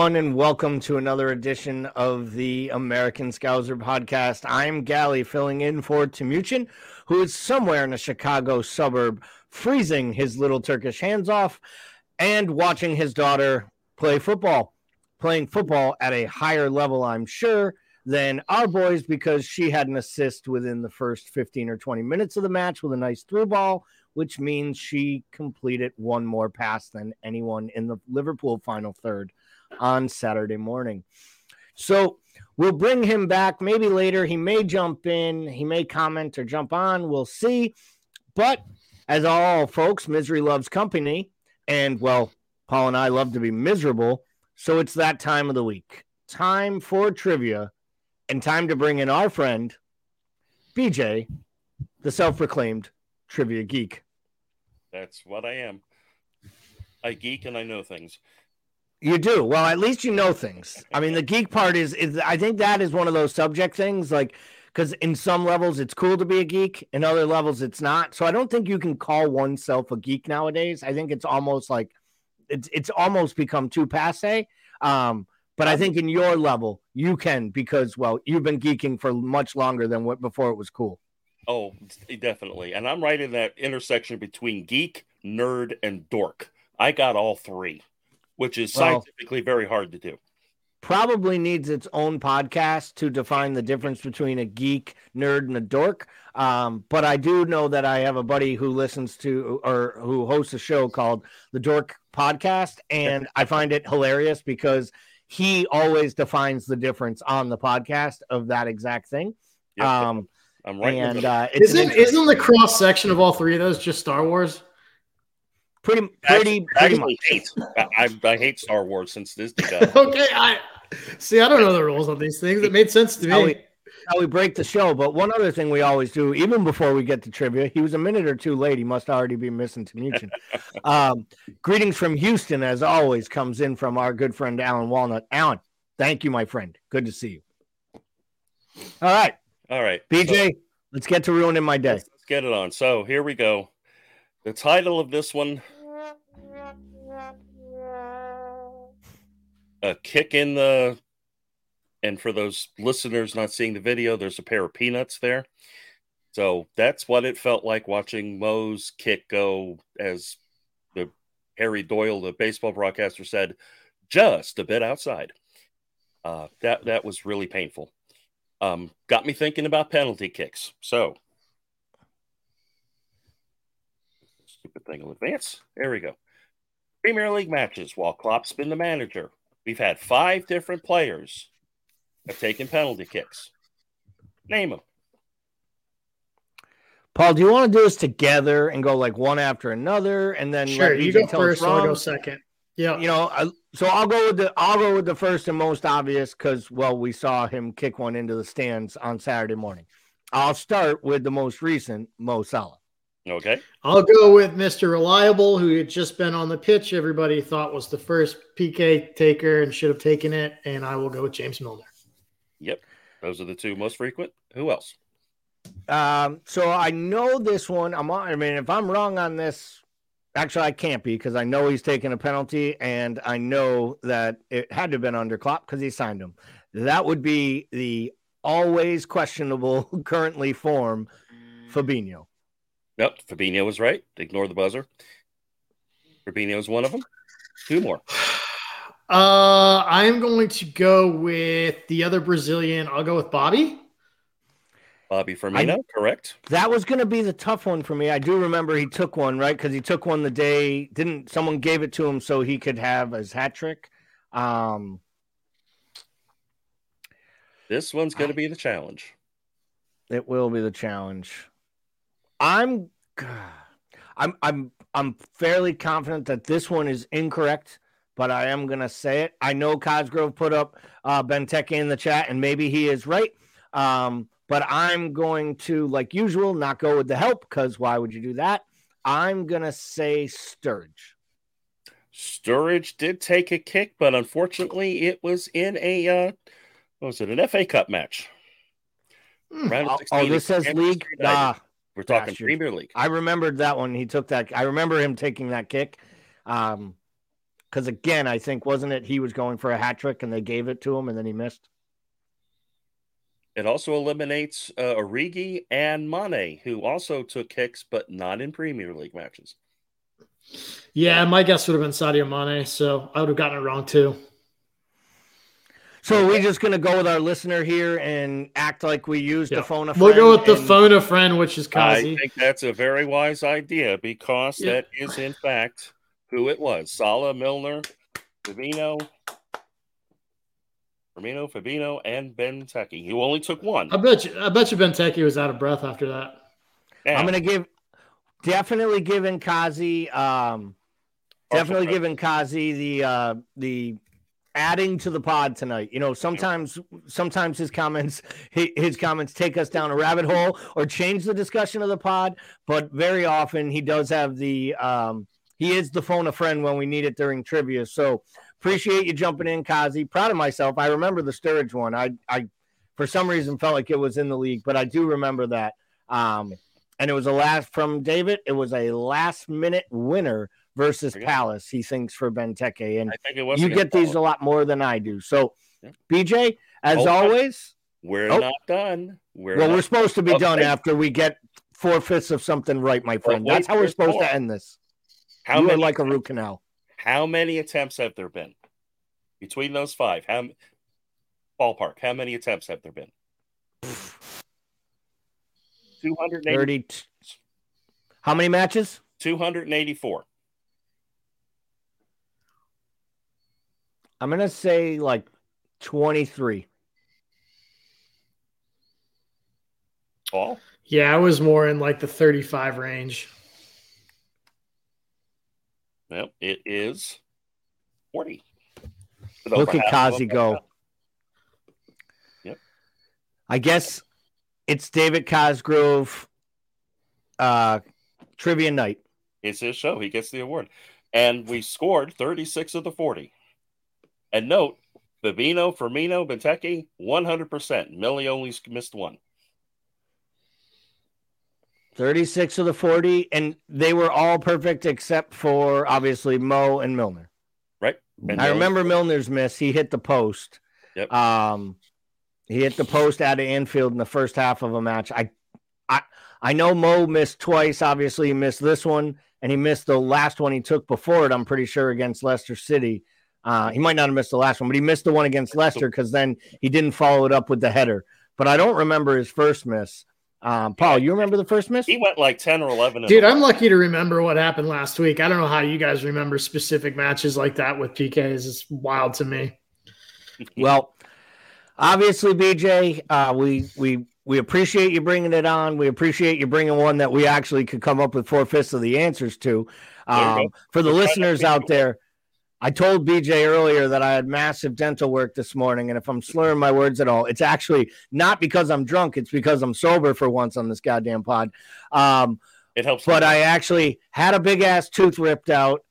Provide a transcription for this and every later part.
Everyone, and welcome to another edition of the American Scouser podcast. I'm Gally, filling in for Timuchin, who is somewhere in a Chicago suburb, freezing his little Turkish hands off and watching his daughter play football, playing football at a higher level, I'm sure, than our boys because she had an assist within the first 15 or 20 minutes of the match with a nice through ball which means she completed one more pass than anyone in the Liverpool final third on Saturday morning. So we'll bring him back maybe later. He may jump in, he may comment or jump on. We'll see. But as all folks, misery loves company. And well, Paul and I love to be miserable. So it's that time of the week. Time for trivia and time to bring in our friend, BJ, the self proclaimed trivia geek. That's what I am. I geek and I know things. You do. Well, at least you know things. I mean, the geek part is is I think that is one of those subject things like because in some levels it's cool to be a geek, in other levels it's not. So I don't think you can call oneself a geek nowadays. I think it's almost like it's it's almost become too passe. Um, but I think in your level you can because well, you've been geeking for much longer than what before it was cool. Oh, definitely. And I'm right in that intersection between geek, nerd, and dork. I got all three, which is well, scientifically very hard to do. Probably needs its own podcast to define the difference between a geek, nerd, and a dork. Um, but I do know that I have a buddy who listens to or who hosts a show called the Dork Podcast, and I find it hilarious because he always defines the difference on the podcast of that exact thing. Yep. Um, I'm right. And uh, isn't isn't the cross section of all three of those just Star Wars? Pretty, pretty, pretty much. Hate, I, I, hate Star Wars since Disney got. okay, I see. I don't know the rules on these things. It made sense to me. How we, how we break the show, but one other thing we always do, even before we get to trivia, he was a minute or two late. He must already be missing Timuchin. um, greetings from Houston, as always, comes in from our good friend Alan Walnut. Alan, thank you, my friend. Good to see you. All right. All right. BJ, so, let's get to ruining my day. Let's, let's get it on. So here we go. The title of this one A kick in the and for those listeners not seeing the video, there's a pair of peanuts there. So that's what it felt like watching Mo's kick go as the Harry Doyle, the baseball broadcaster, said, just a bit outside. Uh, that that was really painful. Um, got me thinking about penalty kicks. So, stupid thing will advance. There we go. Premier League matches while Klopp's been the manager. We've had five different players have taken penalty kicks. Name them. Paul, do you want to do this together and go like one after another, and then sure you go first, I'll go second. Yeah, you know, I, so I'll go with the I'll go with the first and most obvious because well, we saw him kick one into the stands on Saturday morning. I'll start with the most recent, Mo Salah. Okay. I'll go with Mr. Reliable, who had just been on the pitch. Everybody thought was the first PK taker and should have taken it. And I will go with James Milner. Yep. Those are the two most frequent. Who else? Um, so I know this one. I'm I mean, if I'm wrong on this, Actually, I can't be because I know he's taking a penalty, and I know that it had to have been under Klopp because he signed him. That would be the always questionable, currently form, Fabinho. Yep, Fabinho was right. Ignore the buzzer. Fabinho is one of them. Two more. Uh, I'm going to go with the other Brazilian. I'll go with Bobby. Bobby Firmino, I, correct? That was going to be the tough one for me. I do remember he took one, right? Because he took one the day didn't someone gave it to him so he could have his hat trick. Um, this one's going to be the challenge. It will be the challenge. I'm, I'm, I'm, I'm fairly confident that this one is incorrect, but I am going to say it. I know Cosgrove put up uh, Benteke in the chat, and maybe he is right. Um, but I'm going to, like usual, not go with the help because why would you do that? I'm going to say Sturridge. Sturridge did take a kick, but unfortunately, it was in a, uh, what was it, an FA Cup match. Hmm. Oh, oh, this says league. Ah, We're talking Premier League. I remembered that one. He took that. I remember him taking that kick. Um, Because again, I think wasn't it he was going for a hat trick and they gave it to him and then he missed. It also eliminates uh, Origi and Mane, who also took kicks, but not in Premier League matches. Yeah, my guess would have been Sadio Mane, so I would have gotten it wrong too. So we're we just going to go with our listener here and act like we used Yeah. the phone a friend? We'll go with the phone a friend, which is Kazi. I think that's a very wise idea because Yeah. that is, in fact, who it was Salah, Milner, Fabinho, Firmino, Fabinho, and Ben Benteke. Who only took one. I bet you. I bet you Ben Benteke was out of breath after that. Yeah. I'm going to give definitely giving Kazi um definitely Also- giving Kazi the uh the adding to the pod tonight. You know, sometimes sometimes his comments his comments take us down a rabbit hole or change the discussion of the pod, but very often he does have the um he is the phone a friend when we need it during trivia. So appreciate you jumping in, Kazi. Proud of myself. I remember the Sturridge one. I I for some reason felt like it was in the league, but I do remember that. Um and it was a last from David. It was a last minute winner versus. Palace. He thinks for Benteke, and I think it was you get these a lot more than I do. So, Yeah. BJ, as on. always, We're Oh. not done. We're well, not- we're supposed to be done after we get four fifths of something right, my friend. wait, That's how we're supposed more. to end this. how you are many like a root canal. how many attempts have there been between those five? How ballpark? How many attempts have there been? Two hundred eighty. How many matches? 284. I'm going to say like 23. Paul? Yeah, I was more in like the 35 range. Yep, it is 40. With Look at half Kazi go. Yep. I guess it's David Cosgrove uh, trivia night. It's his show. He gets the award. And we scored 36 of the 40. And note, Fabinho, Firmino, Benteke, 100%. Millie only missed one. 36 of the 40, and they were all perfect except for obviously Mo and Milner. Right? And I remember Milner's miss. He hit the post. Yep. Um, he hit the post out of Anfield in the first half of a match. I, I, I know Mo missed twice. Obviously, he missed this one, and he missed the last one he took before it. I'm pretty sure against Leicester City. Uh, he might not have missed the last one, but he missed the one against Leicester because then he didn't follow it up with the header. But I don't remember his first miss. Um, Paul, you remember the first miss? He went like 10 or 11. Dude. I'm lucky to remember what happened last week. I don't know how you guys remember specific matches like that with PKs. It's wild to me. Well, obviously, BJ, uh, we we we appreciate you bringing it on. We appreciate you bringing one that we actually could come up with four fifths of the answers to. Um, for the listeners out there, I told BJ earlier that I had massive dental work this morning, and if I'm slurring my words at all, it's actually not because I'm drunk. It's because I'm sober for once on this goddamn pod. Um, It helps. but I actually had a big ass tooth ripped out,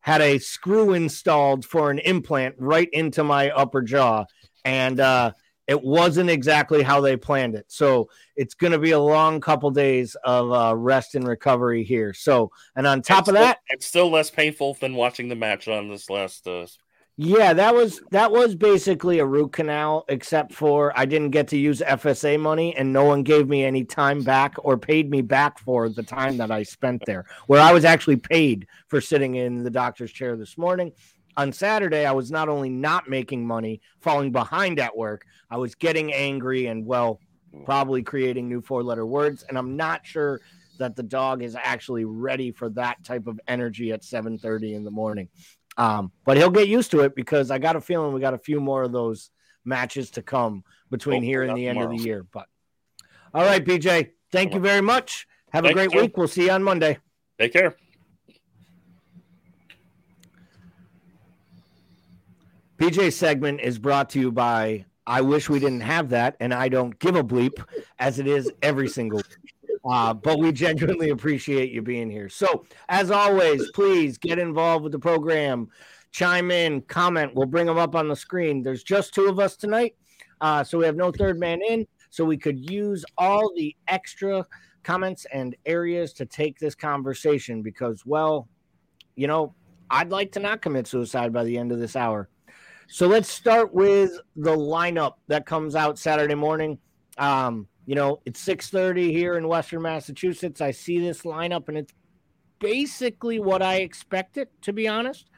had a screw installed for an implant right into my upper jaw, and uh, it wasn't exactly how they planned it. So it's going to be a long couple days of uh, rest and recovery here. So, and on top It's of still- that, it's still less painful than watching the match on this last. Uh, yeah, that was that was basically a root canal, except for I didn't get to use FSA money, and no one gave me any time back or paid me back for the time that I spent there. Where I was actually paid for sitting in the doctor's chair this morning. On Saturday, I was not only not making money, falling behind at work, I was getting angry and well, probably creating new four-letter words, and I'm not sure that the dog is actually ready for that type of energy at 7:30 in the morning. Um, but he'll get used to it because I got a feeling we got a few more of those matches to come between Hopefully here and the end of the year. But all right, BJ, thank you very much. Have a great week. We'll see you on Monday. take care. BJ's segment is brought to you by I wish we didn't have that, and I don't give a bleep, as it is every single week. Uh, but we genuinely appreciate you being here. So, as always, please get involved with the program, chime in, comment. We'll bring them up on the screen. There's just two of us tonight, uh, so we have no third man in. So we could use all the extra comments and areas to take this conversation because, well, you know, I'd like to not commit suicide by the end of this hour. So let's start with the lineup that comes out Saturday morning. Um, you know, it's 6:30 here in Western Massachusetts. I see this lineup and it's basically what I expected, to be honest.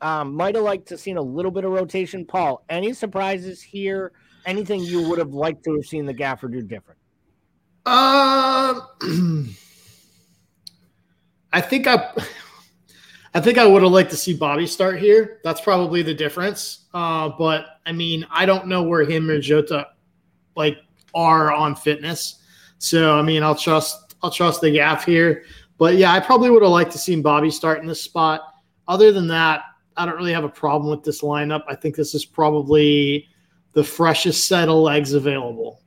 Um, might have liked to seen a little bit of rotation. Paul, any surprises here? Anything you would have liked to have seen the gaffer do different? Uh, I think I, I think I would have liked to see Bobby start here. That's probably the difference. Uh, but I mean, I don't know where him or Jota like are on fitness. So I mean, I'll trust I'll trust the gaff here. But yeah, I probably would have liked to seen Bobby start in this spot. Other than that, I don't really have a problem with this lineup. I think this is probably the freshest set of legs available.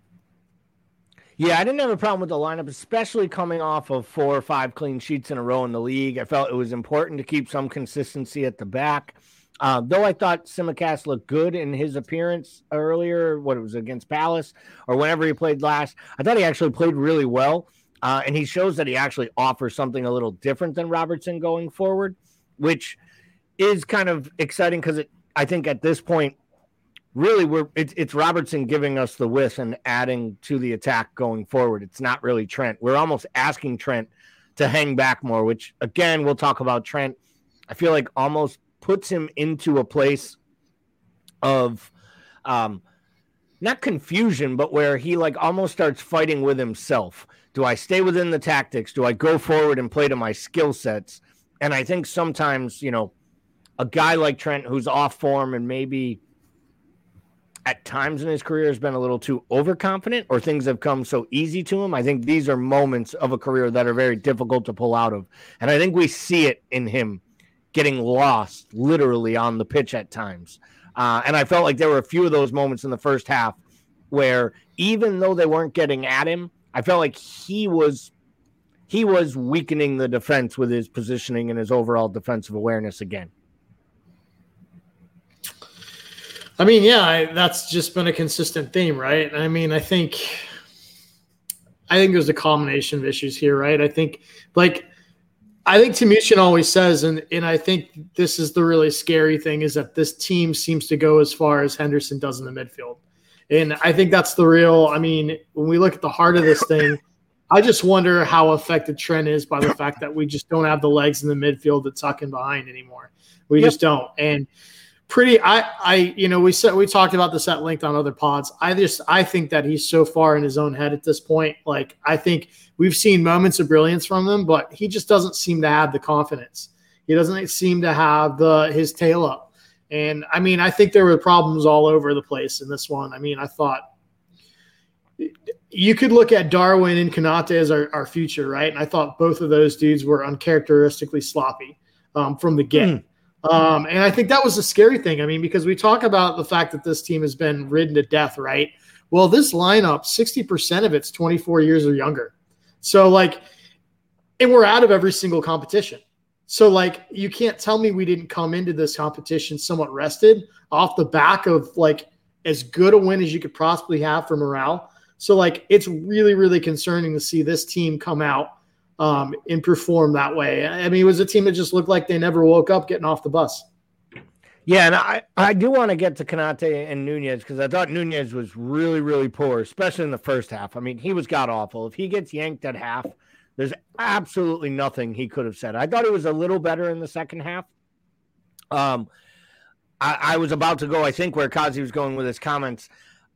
Yeah, I didn't have a problem with the lineup, especially coming off of four or five clean sheets in a row in the league. I felt it was important to keep some consistency at the back. Uh, though I thought Tsimikas looked good in his appearance earlier, what it was against Palace or whenever he played last, I thought he actually played really well. Uh, and he shows that he actually offers something a little different than Robertson going forward, which is kind of exciting because I think at this point, really, we're it's, it's Robertson giving us the whiff and adding to the attack going forward. It's not really Trent. We're almost asking Trent to hang back more, which again, we'll talk about Trent. I feel like almost puts him into a place of um, not confusion, but where he like almost starts fighting with himself. Do I stay within the tactics? Do I go forward and play to my skill sets? And I think sometimes, you know, a guy like Trent who's off form and maybe at times in his career has been a little too overconfident or things have come so easy to him. I think these are moments of a career that are very difficult to pull out of. And I think we see it in him getting lost literally on the pitch at times. Uh, and I felt like there were a few of those moments in the first half where even though they weren't getting at him, I felt like he was he was weakening the defense with his positioning and his overall defensive awareness again. I mean, yeah, I, that's just been a consistent theme, right? I mean, I think, I think there's a combination of issues here, right? I think, like, I think Timuchin always says, and and I think this is the really scary thing is that this team seems to go as far as Henderson does in the midfield, and I think that's the real. I mean, when we look at the heart of this thing, I just wonder how affected Trent is by the fact that we just don't have the legs in the midfield to tuck in behind anymore. We yep. just don't, and pretty I I you know we said we talked about this at length on other pods. I just I think that he's so far in his own head at this point. Like I think we've seen moments of brilliance from him, but he just doesn't seem to have the confidence. He doesn't seem to have the his tail up. And I mean, I think there were problems all over the place in this one. I mean, I thought you could look at Darwin and Konate as our, our future, right? And I thought both of those dudes were uncharacteristically sloppy um, from the get. Mm. Um, and I think that was a scary thing. I mean, because we talk about the fact that this team has been ridden to death, right? Well, this lineup, 60% of it's 24 years or younger. So, like, and we're out of every single competition. So, like, you can't tell me we didn't come into this competition somewhat rested off the back of like as good a win as you could possibly have for morale. So, like, it's really, really concerning to see this team come out um, and perform that way. I mean, it was a team that just looked like they never woke up getting off the bus. Yeah, and I, I do want to get to Konate and Nunez because I thought Nunez was really, really poor, especially in the first half. I mean, he was god awful. If he gets yanked at half, there's absolutely nothing he could have said. I thought he was a little better in the second half. Um, I, I was about to go, I think, where Kazi was going with his comments.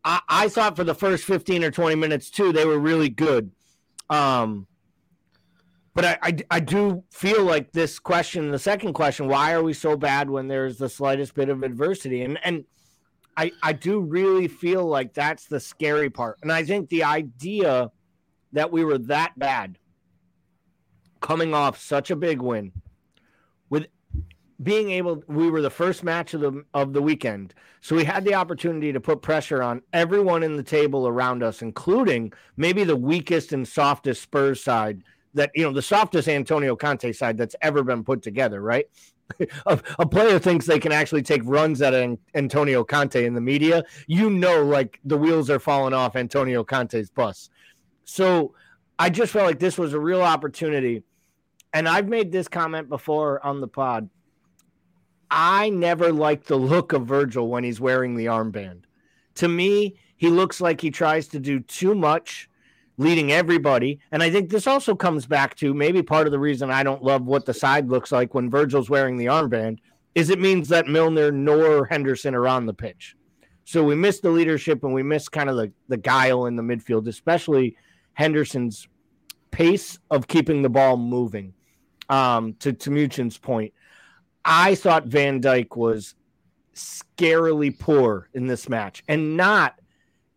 I, I thought for the first 15 or 20 minutes, too, they were really good. Um, but I, I, I, do feel like this question, the second question, why are we so bad when there's the slightest bit of adversity? And and I I do really feel like that's the scary part. And I think the idea that we were that bad coming off such a big win with being able we were the first match of the of the weekend. So we had the opportunity to put pressure on everyone in the table around us, including maybe the weakest and softest Spurs side that you know the softest Antonio Conte side that's ever been put together, right? a, a, player thinks they can actually take runs at an Antonio Conte in the media, you know, like the wheels are falling off Antonio Conte's bus. So I just felt like this was a real opportunity. And I've made this comment before on the pod. I never liked the look of Virgil when he's wearing the armband. To me, he looks like he tries to do too much, leading everybody. And I think this also comes back to maybe part of the reason I don't love what the side looks like when Virgil's wearing the armband is it means that Milner nor Henderson are on the pitch. So we miss the leadership and we miss kind of the, the guile in the midfield, especially Henderson's pace of keeping the ball moving. Um, to, Timuchin's point, I thought Van Dijk was scarily poor in this match and not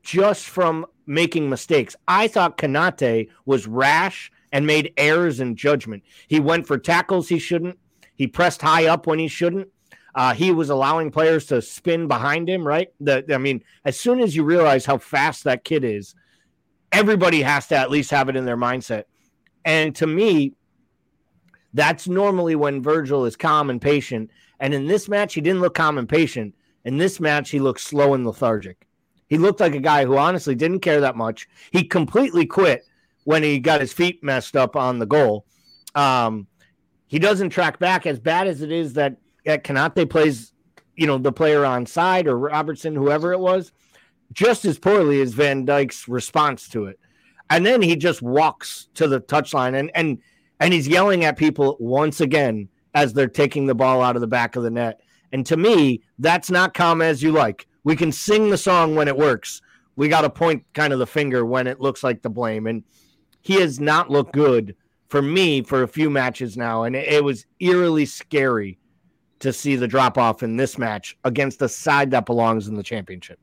just from making mistakes. I thought Konate was rash and made errors in judgment. He went for tackles he shouldn't. He pressed high up when he shouldn't. Uh, he was allowing players to spin behind him, right? The, I mean, as soon as you realize how fast that kid is, everybody has to at least have it in their mindset. And to me, that's normally when Virgil is calm and patient. And in this match, he didn't look calm and patient. In this match, he looked slow and lethargic. He looked like a guy who honestly didn't care that much. He completely quit when he got his feet messed up on the goal. Um, he doesn't track back as bad as it is that at Konate plays, you know, the player on side or Robertson, whoever it was, just as poorly as Van Dijk's response to it. And then he just walks to the touchline and and and he's yelling at people once again as they're taking the ball out of the back of the net. And to me, that's not calm as you like. We can sing the song when it works. We got to point kind of the finger when it looks like the blame. And he has not looked good for me for a few matches now. And it, it was eerily scary to see the drop off in this match against a side that belongs in the championship.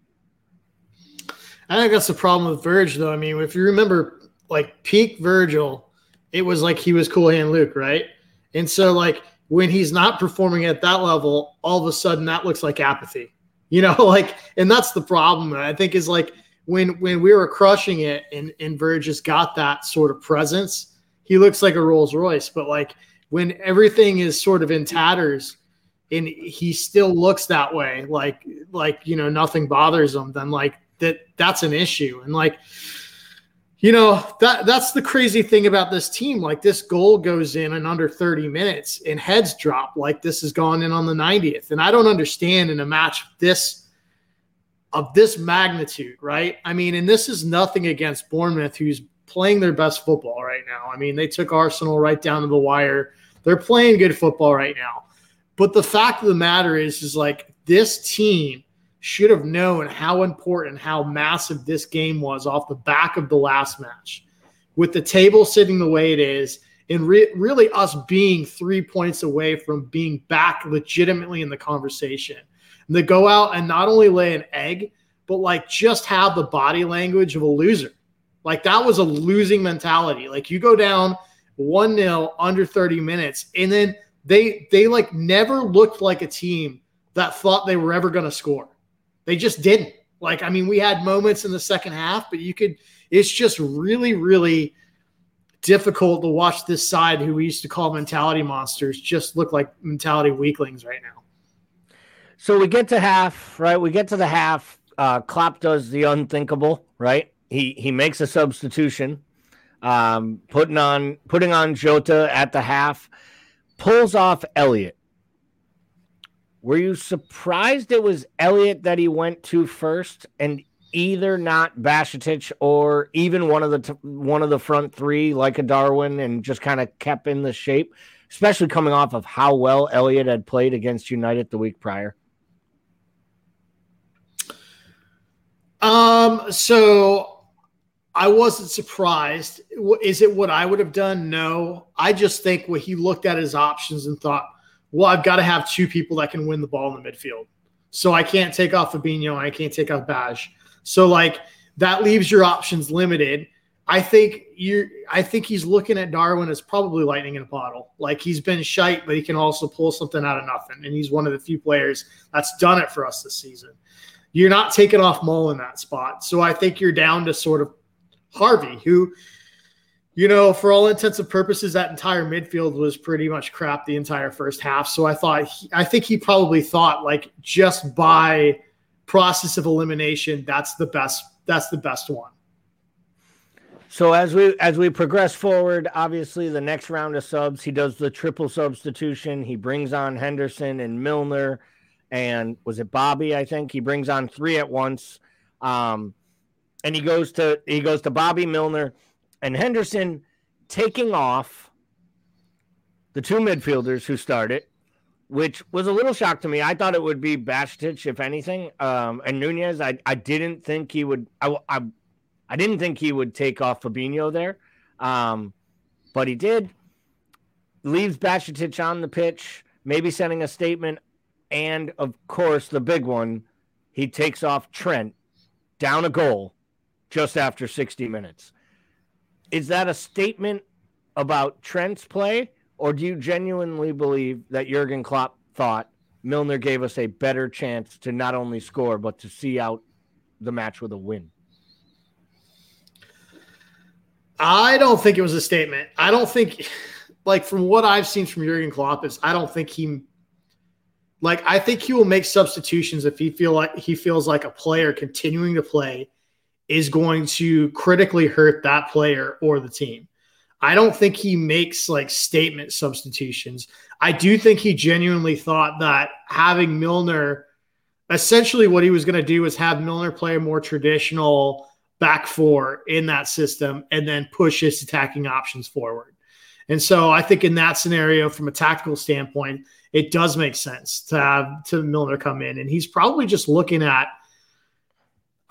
I think that's the problem with Verge, though. I mean, if you remember, like peak Virgil, it was like he was Cool Hand Luke, right? And so, like, when he's not performing at that level, all of a sudden that looks like apathy, you know, like, and that's the problem. I think is like when when we were crushing it and and Verge got that sort of presence, he looks like a Rolls Royce. But like when everything is sort of in tatters, and he still looks that way, like like you know nothing bothers him, then like that that's an issue. And like you know that that's the crazy thing about this team. Like this goal goes in in under 30 minutes, and heads drop like this has gone in on the 90th. And I don't understand in a match this of this magnitude, right? I mean, and this is nothing against Bournemouth, who's playing their best football right now. I mean, they took Arsenal right down to the wire. They're playing good football right now. But the fact of the matter is, is like this team should have known how important, how massive this game was off the back of the last match. With the table sitting the way it is, and re- really us being three points away from being back legitimately in the conversation. And to go out and not only lay an egg, but like just have the body language of a loser. Like that was a losing mentality. Like you go down 1 0 under 30 minutes, and then they they like never looked like a team that thought they were ever going to score. They just didn't. Like I mean, we had moments in the second half, but you could. It's just really, really difficult to watch this side, who we used to call mentality monsters, just look like mentality weaklings right now. So we get to half, right? We get to the half. Uh, Klopp does the unthinkable, right? He he makes a substitution, um, putting on putting on Jota at the half pulls off Elliott. Were you surprised it was Elliott that he went to first, and either not Bajcetic or even one of the t- one of the front three, like a Darwin, and just kind of kept in the shape, especially coming off of how well Elliott had played against United the week prior? Um. So I wasn't surprised. Is it what I would have done? No. I just think what he looked at his options and thought, well, I've got to have two people that can win the ball in the midfield. So I can't take off Fabinho and I can't take off Baj. So like that leaves your options limited. I think you I think he's looking at Darwin as probably lightning in a bottle. Like he's been shite, but he can also pull something out of nothing. And he's one of the few players that's done it for us this season. You're not taking off Mull in that spot. So I think you're down to sort of Harvey, who, you know, for all intents and purposes, that entire midfield was pretty much crap the entire first half. So I thought, he, I think he probably thought like just by process of elimination, that's the best. That's the best one. So as we as we progress forward, obviously the next round of subs, he does the triple substitution. He brings on Henderson and Milner, and was it Bobby? I think he brings on three at once, um, and he goes to he goes to Bobby Milner and Henderson, taking off the two midfielders who started, which was a little shock to me. I thought it would be Bajcetic, if anything, um, and Nunez. I I didn't think he would. I, I I didn't think he would take off Fabinho there, um, but he did. Leaves Bajcetic on the pitch, maybe sending a statement, and of course the big one, he takes off Trent down a goal just after 60 minutes. Is that a statement about Trent's play, or do you genuinely believe that Jurgen Klopp thought Milner gave us a better chance to not only score but to see out the match with a win? I don't think it was a statement. I don't think, like, from what I've seen from Jurgen Klopp, is I don't think he, like, I think he will make substitutions if he feel like he feels like a player continuing to play is going to critically hurt that player or the team. I don't think he makes like statement substitutions. I do think he genuinely thought that having Milner, essentially what he was going to do was have Milner play a more traditional back four in that system and then push his attacking options forward. And so I think in that scenario, from a tactical standpoint, it does make sense to have to Milner come in. And he's probably just looking at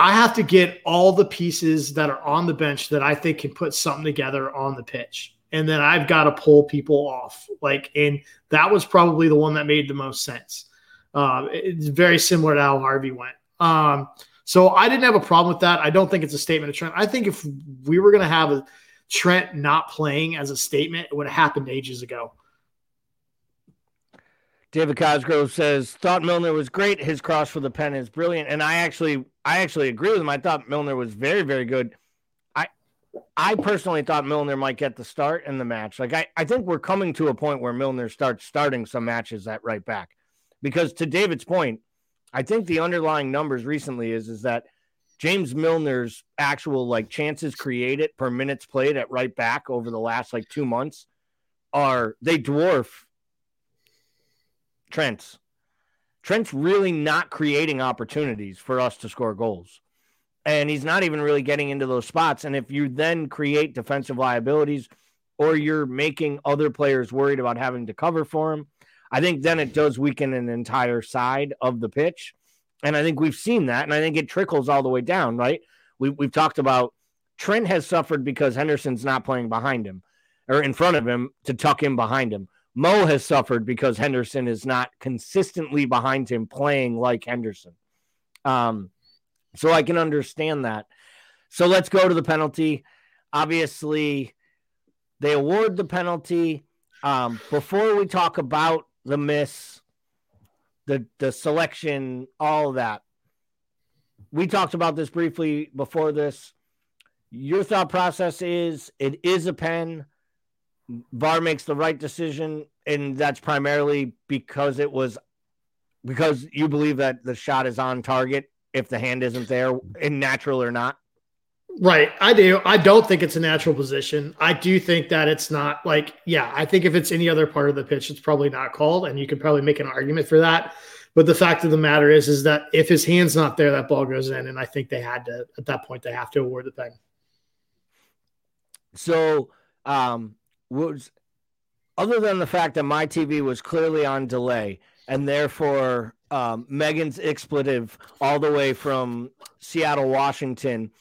I have to get all the pieces that are on the bench that I think can put something together on the pitch. And then I've got to pull people off. Like, and that was probably the one that made the most sense. Um, it's very similar to how Harvey went. Um, so I didn't have a problem with that. I don't think it's a statement of Trent. I think if we were going to have a Trent not playing as a statement, it would have happened ages ago. David Cosgrove says thought Milner was great. His cross for the pen is brilliant, and I actually I actually agree with him. I thought Milner was very very good. I I personally thought Milner might get the start in the match. Like I I think we're coming to a point where Milner starts starting some matches at right back, because to David's point, I think the underlying numbers recently is is that James Milner's actual like chances created per minutes played at right back over the last like two months are they dwarf Trent's. Trent's really not creating opportunities for us to score goals. And he's not even really getting into those spots. And if you then create defensive liabilities or you're making other players worried about having to cover for him, I think then it does weaken an entire side of the pitch. And I think we've seen that. And I think it trickles all the way down, right? We, we've talked about Trent has suffered because Henderson's not playing behind him or in front of him to tuck him behind him. Mo has suffered because Henderson is not consistently behind him playing like Henderson. Um, so I can understand that. So let's go to the penalty. Obviously, they award the penalty. Um, before we talk about the miss, the the selection, all that. We talked about this briefly before this. Your thought process is it is a pen. VAR makes the right decision, and that's primarily because it was because you believe that the shot is on target if the hand isn't there, in natural or not. Right. I do. I don't think it's a natural position. I do think that it's not like, yeah, I think if it's any other part of the pitch, it's probably not called. And you could probably make an argument for that. But the fact of the matter is, is that if his hand's not there, that ball goes in. And I think they had to, at that point, they have to award the thing. So, um, was other than the fact that my TV was clearly on delay and therefore um, Megan's expletive all the way from Seattle, Washington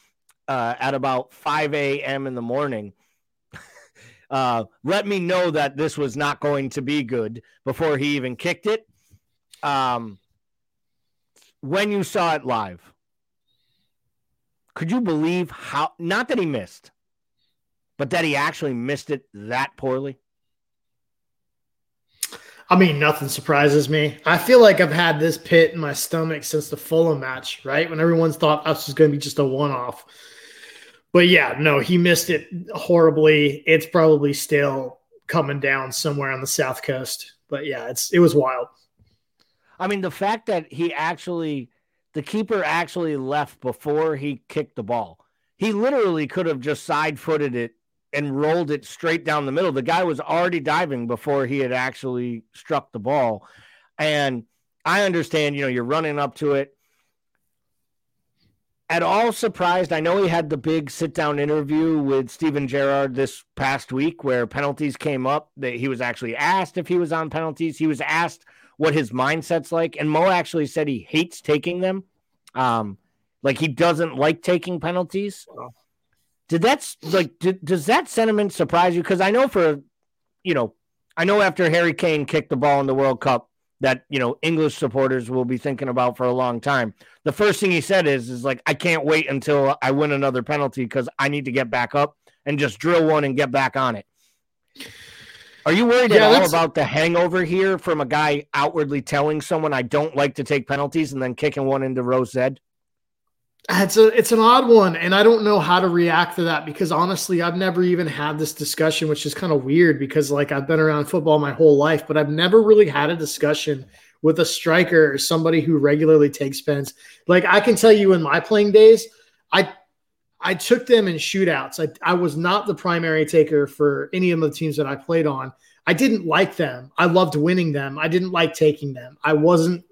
uh, at about 5 a.m. in the morning. uh, let me know that this was not going to be good before he even kicked it. Um, when you saw it live, could you believe how, not that he missed, but that he actually missed it that poorly? I mean, nothing surprises me. I feel like I've had this pit in my stomach since the Fulham match, right? When everyone's thought this was going to be just a one off. But yeah, no, he missed it horribly. It's probably still coming down somewhere on the South Coast. But yeah, it's it was wild. I mean, the fact that he actually, the keeper actually left before he kicked the ball. he literally could have just side footed it and rolled it straight down the middle. The guy was already diving before he had actually struck the ball. And I understand, you know, you're running up to it. At all surprised, I know he had the big sit down interview with Steven Gerrard this past week where penalties came up. That he was actually asked if he was on penalties. He was asked what his mindset's like, and Mo actually said he hates taking them. Um, like he doesn't like taking penalties. Did that like did, does that sentiment surprise you? Because I know for you know, I know after Harry Kane kicked the ball in the World Cup that you know English supporters will be thinking about for a long time. The first thing he said is is like I can't wait until I win another penalty because I need to get back up and just drill one and get back on it. Are you worried yeah, at all about the hangover here from a guy outwardly telling someone I don't like to take penalties and then kicking one into Rose Zed? It's a it's an odd one, and I don't know how to react to that because honestly, I've never even had this discussion, which is kind of weird because like I've been around football my whole life, but I've never really had a discussion with a striker or somebody who regularly takes pens. Like I can tell you in my playing days, I I took them in shootouts. I, I was not the primary taker for any of the teams that I played on. I didn't like them. I loved winning them. I didn't like taking them. I wasn't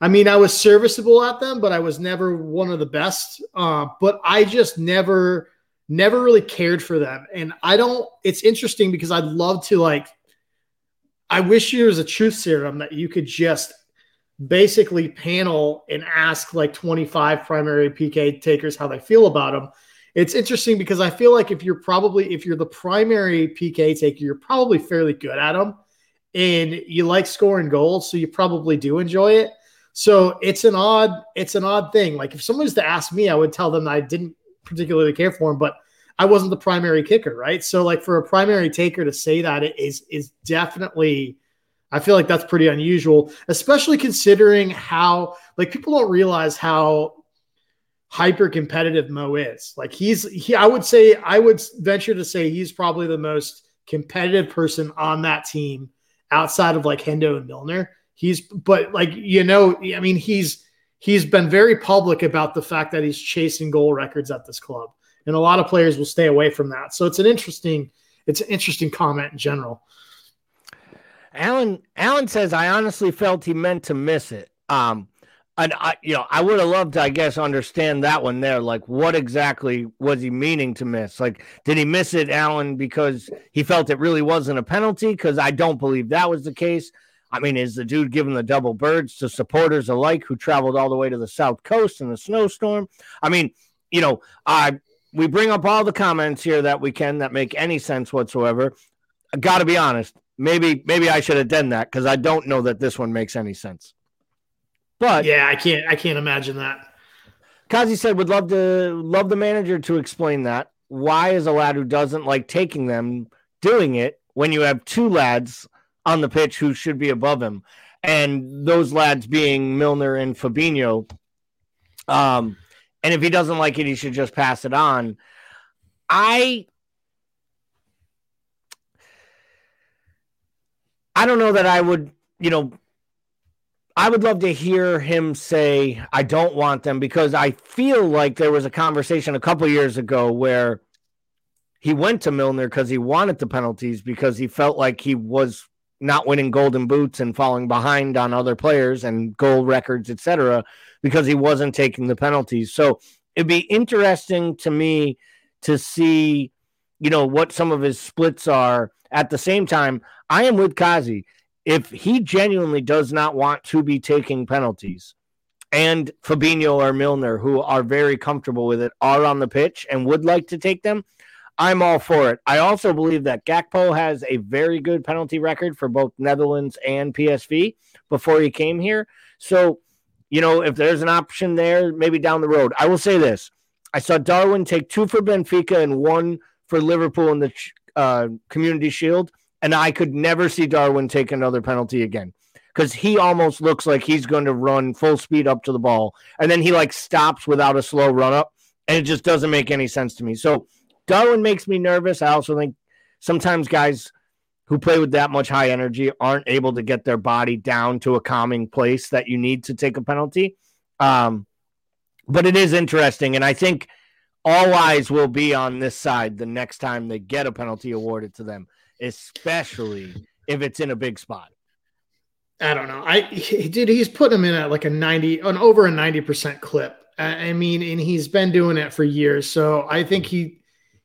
I mean, I was serviceable at them, but I was never one of the best. Uh, but I just never, never really cared for them. And I don't, it's interesting because I'd love to, like, I wish there was a truth serum that you could just basically panel and ask like 25 primary PK takers how they feel about them. It's interesting because I feel like if you're probably, if you're the primary PK taker, you're probably fairly good at them and you like scoring goals. So you probably do enjoy it so it's an odd, it's an odd thing. Like if someone was to ask me, I would tell them I didn't particularly care for him, but I wasn't the primary kicker, right? So like for a primary taker to say that it is is definitely I feel like that's pretty unusual, especially considering how like people don't realize how hyper competitive Mo is. Like he's he I would say I would venture to say he's probably the most competitive person on that team outside of like Hendo and Milner. He's but like you know, I mean, he's he's been very public about the fact that he's chasing goal records at this club, and a lot of players will stay away from that. So it's an interesting it's an interesting comment in general. Alan Alan says, I honestly felt he meant to miss it. Um, and I, you know, I would have loved to, I guess, understand that one there. Like, what exactly was he meaning to miss? Like, did he miss it, Alan, because he felt it really wasn't a penalty? Because I don't believe that was the case. I mean, is the dude giving the double birds to supporters alike who traveled all the way to the South Coast in the snowstorm? I mean, you know, uh, we bring up all the comments here that we can that make any sense whatsoever. I got to be honest. Maybe, maybe I should have done that because I don't know that this one makes any sense. But yeah, I can't, I can't imagine that. Kazi said, would love to love the manager to explain that. Why is a lad who doesn't like taking them doing it when you have two lads on the pitch who should be above him. And those lads being Milner and Fabinho. Um, and if he doesn't like it, he should just pass it on. I I don't know that I would, you know, I would love to hear him say, I don't want them because I feel like there was a conversation a couple years ago where he went to Milner because he wanted the penalties because he felt like he was not winning golden boots and falling behind on other players and goal records, etc., because he wasn't taking the penalties. So it'd be interesting to me to see, you know, what some of his splits are. At the same time, I am with Kazi. If he genuinely does not want to be taking penalties, and Fabinho or Milner, who are very comfortable with it, are on the pitch and would like to take them, I'm all for it. I also believe that Gakpo has a very good penalty record for both Netherlands and PSV before he came here. So, you know, if there's an option there, maybe down the road. I will say this I saw Darwin take two for Benfica and one for Liverpool in the uh, Community Shield, and I could never see Darwin take another penalty again because he almost looks like he's going to run full speed up to the ball, and then he like stops without a slow run up, and it just doesn't make any sense to me. So Darwin makes me nervous. I also think sometimes guys who play with that much high energy aren't able to get their body down to a calming place that you need to take a penalty. Um, but it is interesting. And I think all eyes will be on this side the next time they get a penalty awarded to them, especially if it's in a big spot. I don't know. I did. He's put him in at like a ninety, an over a ninety percent clip. I mean, and he's been doing it for years. So I think he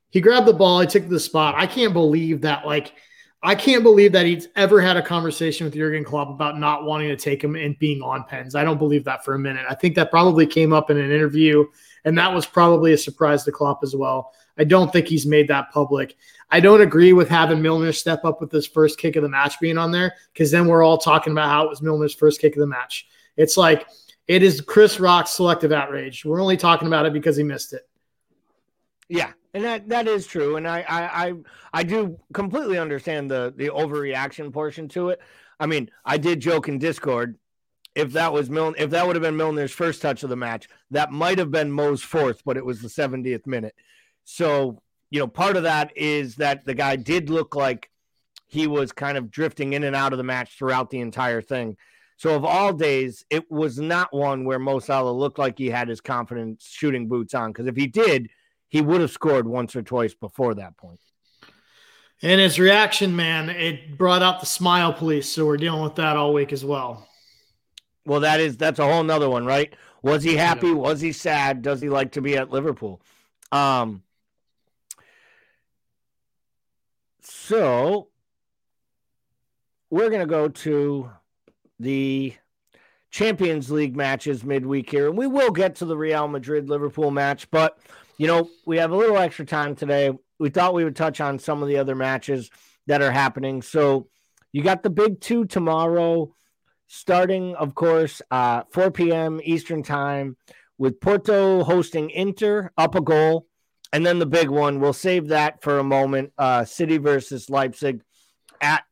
he grabbed the ball, he took the spot. I can't believe that. Like, I can't believe that he's ever had a conversation with Jurgen Klopp about not wanting to take him and being on pens. I don't believe that for a minute. I think that probably came up in an interview, and that was probably a surprise to Klopp as well. I don't think he's made that public. I don't agree with having Milner step up with his first kick of the match being on there because then we're all talking about how it was Milner's first kick of the match. It's like it is Chris Rock's selective outrage. We're only talking about it because he missed it. Yeah, and that that is true, and I I I, I do completely understand the the overreaction portion to it. I mean, I did joke in Discord if that was Milner, if that would have been Milner's first touch of the match, that might have been Mo's fourth, but it was the 70th minute. So you know, part of that is that the guy did look like he was kind of drifting in and out of the match throughout the entire thing. So of all days, it was not one where Mo Salah looked like he had his confidence shooting boots on. Because if he did, he would have scored once or twice before that point. And his reaction, man, it brought out the smile police. So we're dealing with that all week as well. Well, that is that's a whole nother one, right? Was he happy? Yeah. Was he sad? Does he like to be at Liverpool? Um, So we're going to go to the Champions League matches midweek here, and we will get to the Real Madrid Liverpool match. But, you know, we have a little extra time today. We thought we would touch on some of the other matches that are happening. So you got the big two tomorrow, starting, of course, uh, 4 p.m. Eastern Time, with Porto hosting Inter up a goal. And then the big one, we'll save that for a moment. Uh, City versus Leipzig at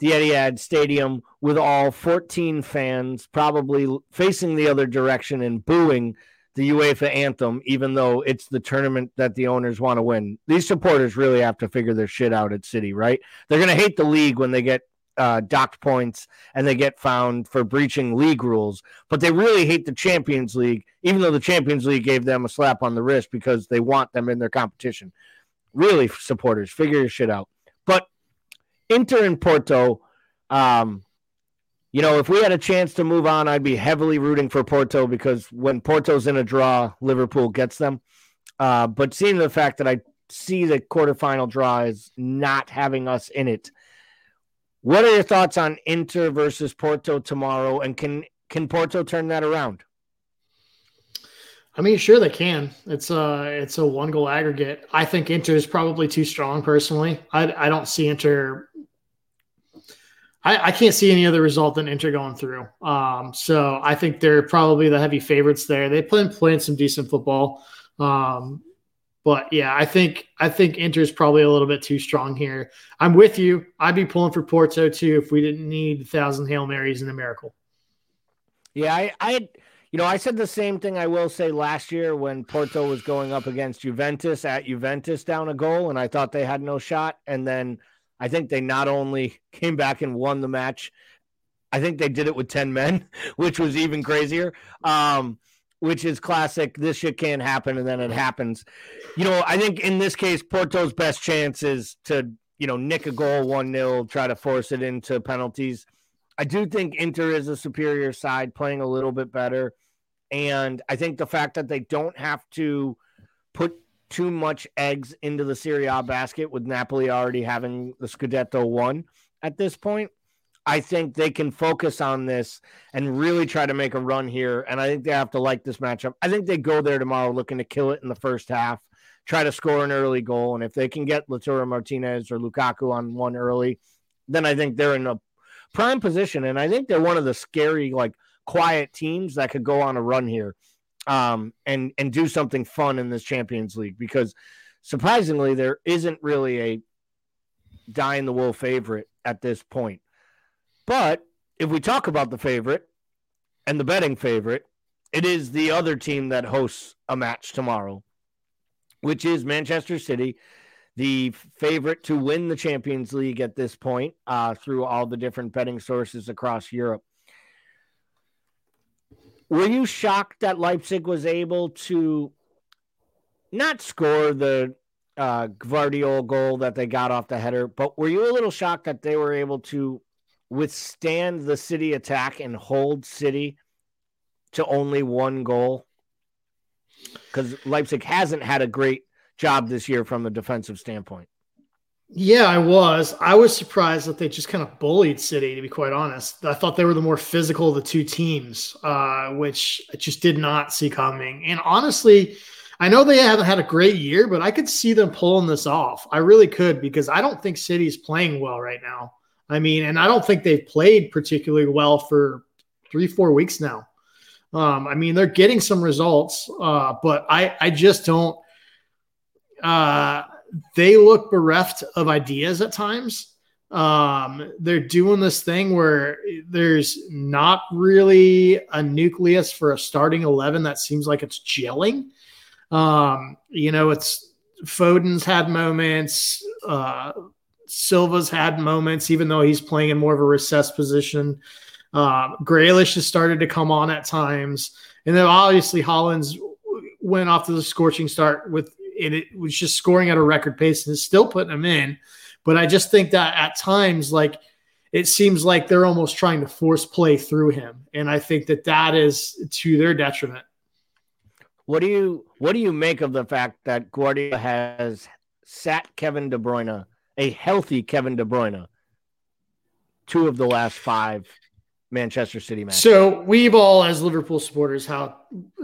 the Etihad Stadium with all 14 fans probably facing the other direction and booing the UEFA anthem, even though it's the tournament that the owners want to win. These supporters really have to figure their shit out at City, right? They're going to hate the league when they get uh, docked points and they get found for breaching league rules. But they really hate the Champions League, even though the Champions League gave them a slap on the wrist because they want them in their competition. Really, supporters, figure your shit out. But Inter and Porto, um, you know, if we had a chance to move on, I'd be heavily rooting for Porto because when Porto's in a draw, Liverpool gets them. Uh, but seeing the fact that I see the quarterfinal draw is not having us in it what are your thoughts on Inter versus Porto tomorrow? And can can Porto turn that around? I mean, sure they can. It's a it's a one goal aggregate. I think Inter is probably too strong personally. I I don't see Inter. I, I can't see any other result than Inter going through. Um, so I think they're probably the heavy favorites there. They play playing some decent football. Um, but yeah, I think I think Inter is probably a little bit too strong here. I'm with you. I'd be pulling for Porto too if we didn't need a thousand hail marys and a miracle. Yeah, I, I, you know, I said the same thing. I will say last year when Porto was going up against Juventus at Juventus down a goal, and I thought they had no shot. And then I think they not only came back and won the match, I think they did it with ten men, which was even crazier. Um, which is classic. This shit can't happen, and then it happens. You know, I think in this case, Porto's best chance is to you know nick a goal one 0 try to force it into penalties. I do think Inter is a superior side, playing a little bit better, and I think the fact that they don't have to put too much eggs into the Serie A basket with Napoli already having the Scudetto won at this point I think they can focus on this and really try to make a run here. And I think they have to like this matchup. I think they go there tomorrow looking to kill it in the first half, try to score an early goal. And if they can get Lautaro Martinez or Lukaku on one early, then I think they're in a prime position. And I think they're one of the scary, like quiet teams that could go on a run here um, and, and do something fun in this Champions League because surprisingly, there isn't really a die in the wool favorite at this point. But if we talk about the favorite and the betting favorite, it is the other team that hosts a match tomorrow, which is Manchester City, the favorite to win the Champions League at this point uh, through all the different betting sources across Europe. Were you shocked that Leipzig was able to not score the uh, Gvardiol goal that they got off the header, but were you a little shocked that they were able to withstand the City attack and hold City to only one goal? Because Leipzig hasn't had a great job this year from a defensive standpoint. Yeah, I was. I was surprised that they just kind of bullied City, to be quite honest. I thought they were the more physical of the two teams, uh, which I just did not see coming. And honestly, I know they haven't had a great year, but I could see them pulling this off. I really could because I don't think City's playing well right now. I mean, and I don't think they've played particularly well for three, four weeks now. Um, I mean, they're getting some results, uh, but I, I just don't. Uh, they look bereft of ideas at times. Um, they're doing this thing where there's not really a nucleus for a starting 11 that seems like it's gelling. Um, you know, it's Foden's had moments, uh, Silva's had moments, even though he's playing in more of a recessed position. Uh, Grealish has started to come on at times. And then obviously Haaland's went off to the scorching start with and it was just scoring at a record pace and is still putting them in. But I just think that at times, like it seems like they're almost trying to force play through him, and I think that that is to their detriment. What do you what do you make of the fact that Guardiola has sat Kevin De Bruyne, a healthy Kevin De Bruyne, two of the last five Manchester City match. So we've all, as Liverpool supporters, how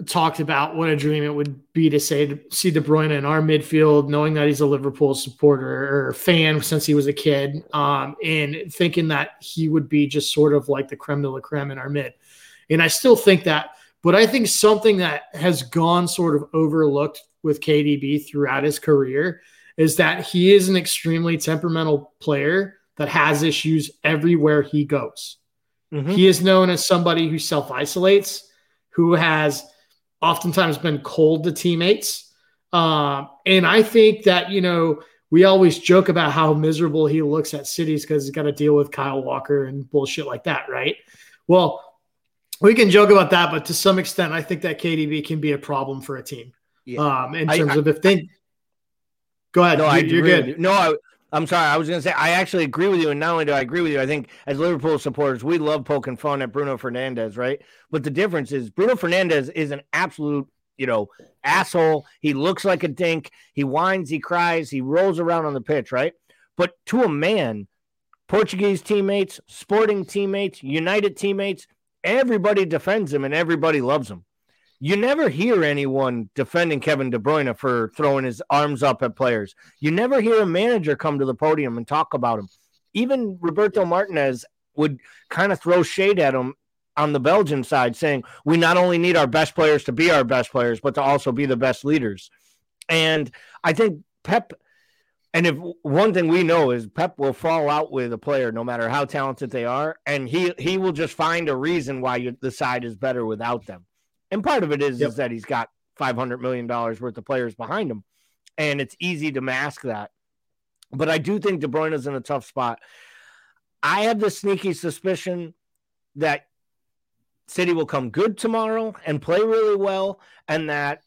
talked about what a dream it would be to say to see De Bruyne in our midfield, knowing that he's a Liverpool supporter or fan since he was a kid, um, and thinking that he would be just sort of like the creme de la creme in our mid. And I still think that, but I think something that has gone sort of overlooked with KDB throughout his career is that he is an extremely temperamental player that has issues everywhere he goes. Mm-hmm. He is known as somebody who self isolates, who has oftentimes been cold to teammates. Um, and I think that, you know, we always joke about how miserable he looks at cities because he's got to deal with Kyle Walker and bullshit like that, right? Well, we can joke about that, but to some extent, I think that KDB can be a problem for a team. Yeah. Um, in terms I, of if they go ahead, no, you, are good. No, I, I'm sorry. I was going to say I actually agree with you, and not only do I agree with you, I think as Liverpool supporters, we love poking fun at Bruno Fernandes, right? But the difference is Bruno Fernandes is an absolute, you know, asshole. He looks like a dink. He whines, he cries, he rolls around on the pitch, right? But to a man, Portuguese teammates, Sporting teammates, United teammates, everybody defends him and everybody loves him you never hear anyone defending Kevin De Bruyne for throwing his arms up at players. You never hear a manager come to the podium and talk about him. Even Roberto Martinez would kind of throw shade at him on the Belgian side, saying, We not only need our best players to be our best players, but to also be the best leaders. And I think Pep, and if one thing we know is Pep will fall out with a player no matter how talented they are, and he he will just find a reason why you, the side is better without them. And part of it is, yep. is that he's got $500 million worth of players behind him. And it's easy to mask that. But I do think De Bruyne is in a tough spot. I have the sneaky suspicion that City will come good tomorrow and play really well, and that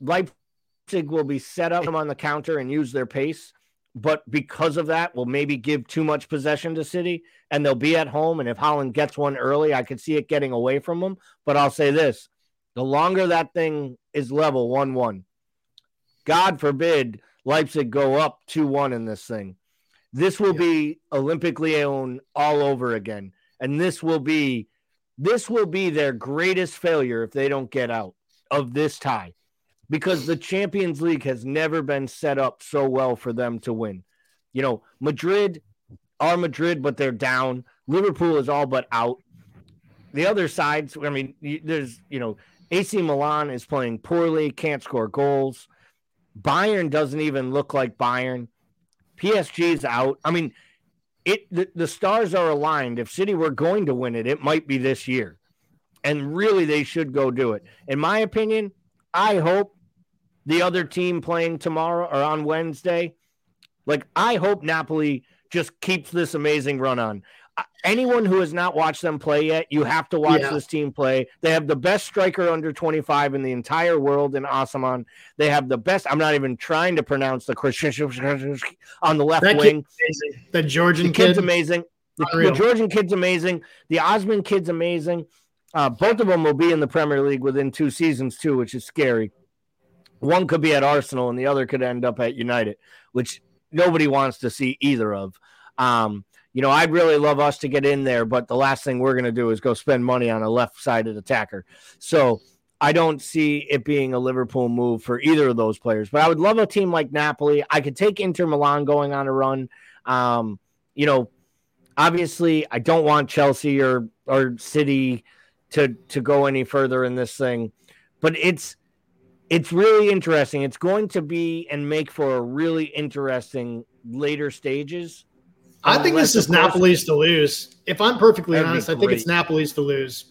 Leipzig will be set up on the counter and use their pace. But because of that, will maybe give too much possession to City, and they'll be at home. And if Haaland gets one early, I could see it getting away from them. But I'll say this: the longer that thing is level 1 1, God forbid Leipzig go up 2 1 in this thing. This will yeah. be Olympique Lyon all over again. And this will be this will be their greatest failure if they don't get out of this tie because the Champions League has never been set up so well for them to win. You know, Madrid are Madrid, but they're down. Liverpool is all but out. The other sides, I mean, there's, you know, AC Milan is playing poorly, can't score goals. Bayern doesn't even look like Bayern. PSG's out. I mean, it the, the stars are aligned. If City were going to win it, it might be this year. And really they should go do it. In my opinion, I hope the other team playing tomorrow or on Wednesday, like I hope Napoli just keeps this amazing run on. Anyone who has not watched them play yet, you have to watch Yeah. this team play. They have the best striker under 25 in the entire world in Osimhen. They have the best. I'm not even trying to pronounce the Christian on the left That wing. The Georgian The kid's kid. amazing. The, the Georgian kid's amazing. The Osimhen kid's amazing. Uh, both of them will be in the Premier League within two seasons too, which is scary. One could be at Arsenal, and the other could end up at United, which nobody wants to see either of. Um, you know, I'd really love us to get in there, but the last thing we're going to do is go spend money on a left-sided attacker. So I don't see it being a Liverpool move for either of those players. But I would love a team like Napoli. I could take Inter Milan going on a run. Um, you know, obviously, I don't want Chelsea or or City to to go any further in this thing, but it's it's really interesting. It's going to be and make for a really interesting later stages. I think this is Napoli's to lose. If I'm perfectly That'd honest, I think it's. Napoli's to lose.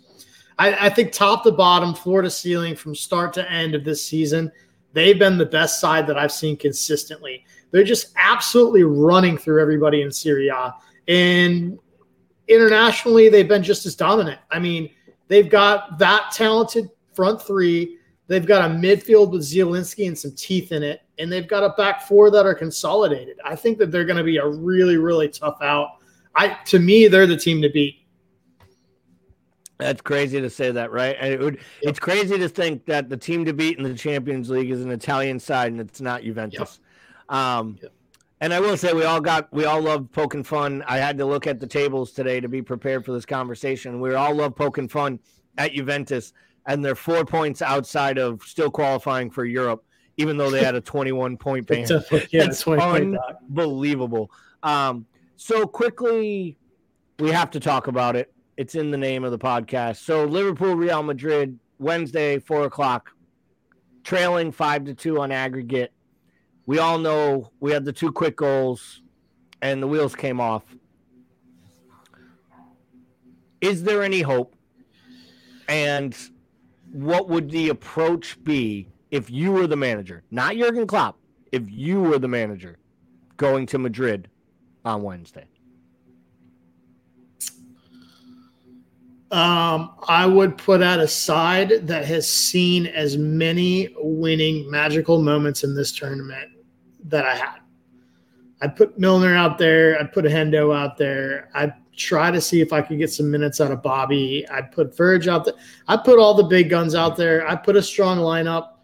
I, I think top to bottom, floor to ceiling, from start to end of this season, they've been the best side that I've seen consistently. They're just absolutely running through everybody in Serie A. And internationally, they've been just as dominant. I mean, they've got that talented front three. They've got a midfield with Zielinski and some teeth in it, and they've got a back four that are consolidated. I think that they're going to be a really, really tough out. I to me, they're the team to beat. That's crazy to say that, right? And it would, it's crazy to think that the team to beat in the Champions League is an Italian side and it's not Juventus. Um, Yep. And I will say we all got we all love poking fun. I had to look at the tables today to be prepared for this conversation. We all love poking fun at Juventus, and they're four points outside of still qualifying for Europe, even though they had a 21 point ban. It's a- yeah, It's it's 20 unbelievable. Um, so quickly, we have to talk about it. It's in the name of the podcast. So Liverpool, Real Madrid, Wednesday, four o'clock, trailing five to two on aggregate. We all know we had the two quick goals, and the wheels came off. Is there any hope? And what would the approach be if you were the manager, not Jurgen Klopp, if you were the manager going to Madrid on Wednesday? Um, I would put out a side that has seen as many winning magical moments in this tournament that I had. I'd put Milner out there. I'd put Hendo out there. I'd try to see if I could get some minutes out of Bobby. I'd put Verge out there. I'd put all the big guns out there. I'd put a strong lineup.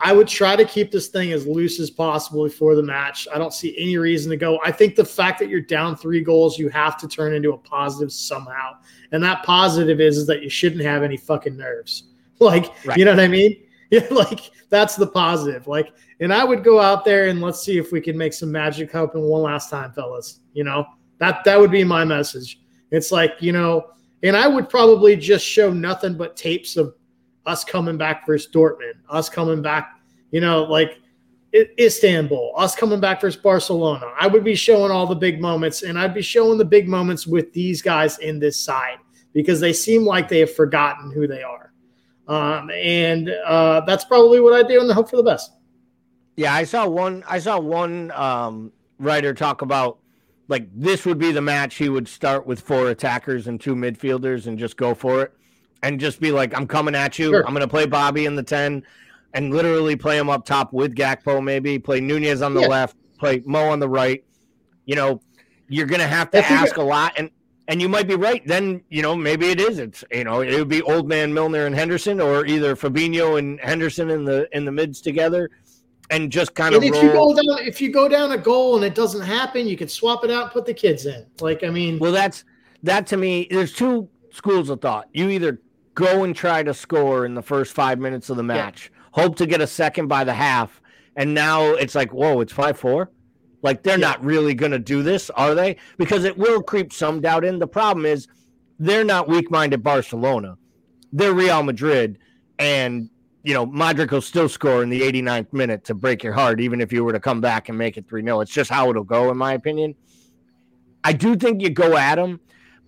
I would try to keep this thing as loose as possible before the match. I don't see any reason to go. I think the fact that you're down three goals, you have to turn into a positive somehow. And that positive is, is that you shouldn't have any fucking nerves. Like, Right. you know what I mean? Yeah, like that's the positive. Like, and I would go out there and let's see if we can make some magic happen one last time, fellas. You know, that that would be my message. It's like, you know, and I would probably just show nothing but tapes of us coming back versus Dortmund, us coming back, you know, like Istanbul, us coming back versus Barcelona. I would be showing all the big moments, and I'd be showing the big moments with these guys in this side because they seem like they have forgotten who they are. Um, and uh, that's probably what I do, and hope for the best. Yeah, I saw one. I saw one um, writer talk about like this would be the match he would start with four attackers and two midfielders and just go for it, and just be like, "I'm coming at you. Sure. I'm going to play Bobby in the ten, and literally play him up top with Gakpo. Maybe play Nunez on the Yeah. left, play Mo on the right. You know, you're going to have to ask a lot, and and you might be right. Then you know maybe it is. It's you know it would be old man Milner and Henderson, or either Fabinho and Henderson in the in the mids together, and just kind of And if roll. you go down, if you go down a goal and it doesn't happen, you can swap it out and put the kids in. Like, I mean, Well, that's that to me. There's two schools of thought. You either go and try to score in the first five minutes of the match, hope to get a second by the half, and now it's like, whoa, it's five four. Like they're Yeah. not really going to do this, are they? Because it will creep some doubt in. The problem is they're not weak-minded Barcelona. They're Real Madrid, and you know Modric will still score in the 89th minute to break your heart, even if you were to come back and make it three 0 It's just how it'll go, in my opinion. I do think you go at them,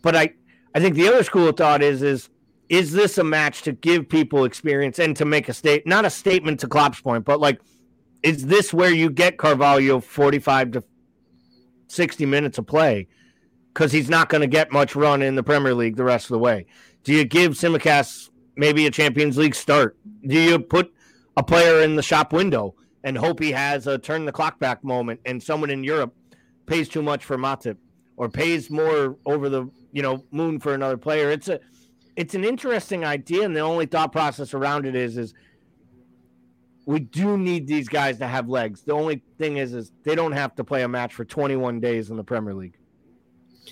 but I I think the other school of thought is is is this a match to give people experience and to make a state not a statement to Klopp's point, but like is this where you get Carvalho 45 to 60 minutes of play because he's not going to get much run in the Premier League the rest of the way? Do you give Tsimikas maybe a Champions League start? Do you put a player in the shop window and hope he has a turn the clock back moment and someone in Europe pays too much for Matip or pays more over the you know moon for another player? It's a it's an interesting idea, and the only thought process around it is is we do need these guys to have legs. The only thing is, is they don't have to play a match for 21 days in the Premier League.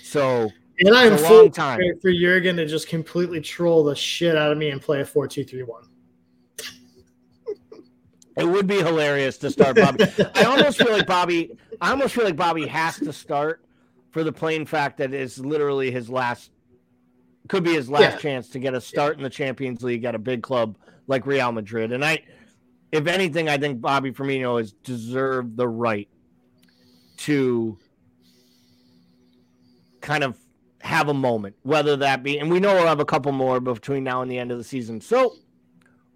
So, and I'm full time for Jurgen to just completely troll the shit out of me and play a 4 2 3 1. It would be hilarious to start Bobby. I almost feel like Bobby. I almost feel like Bobby has to start for the plain fact that it's literally his last, could be his last yeah. chance to get a start in the Champions League at a big club like Real Madrid. And I, if anything, I think Bobby Firmino has deserved the right to kind of have a moment, whether that be, and we know we'll have a couple more between now and the end of the season. So,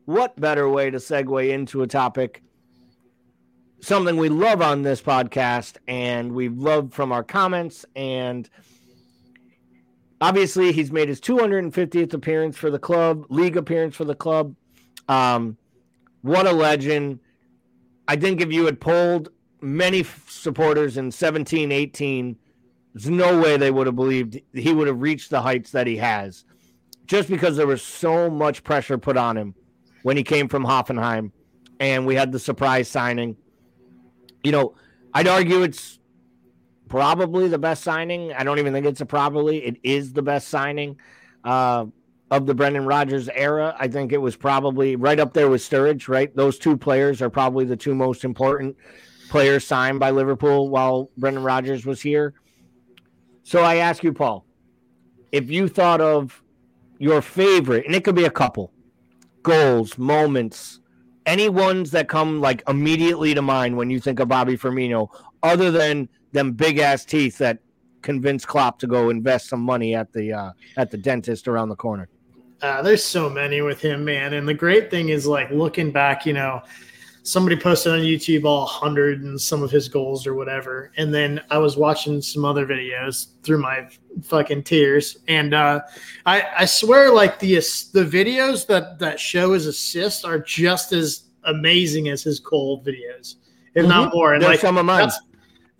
what better way to segue into a topic, something we love on this podcast, and we've loved from our comments, and obviously he's made his 250th appearance for the club, league appearance for the club. Um, what a legend. I think if you had polled many supporters in 17, 18, there's no way they would have believed he would have reached the heights that he has just because there was so much pressure put on him when he came from Hoffenheim and we had the surprise signing. You know, I'd argue it's probably the best signing. I don't even think it's a probably. It is the best signing. Uh, of the Brendan Rodgers era. I think it was probably right up there with Sturridge, right? Those two players are probably the two most important players signed by Liverpool while Brendan Rodgers was here. So I ask you, Paul, if you thought of your favorite, and it could be a couple goals, moments, any ones that come like immediately to mind when you think of Bobby Firmino, other than them big ass teeth that convince Klopp to go invest some money at the uh, at the dentist around the corner. Uh, there's so many with him, man. And the great thing is, like, looking back, you know, somebody posted on YouTube all 100 and some of his goals or whatever. And then I was watching some other videos through my fucking tears. And uh, I, I swear, like, the the videos that, that show his assists are just as amazing as his goal videos, if mm-hmm. not more. And, like, some of mine.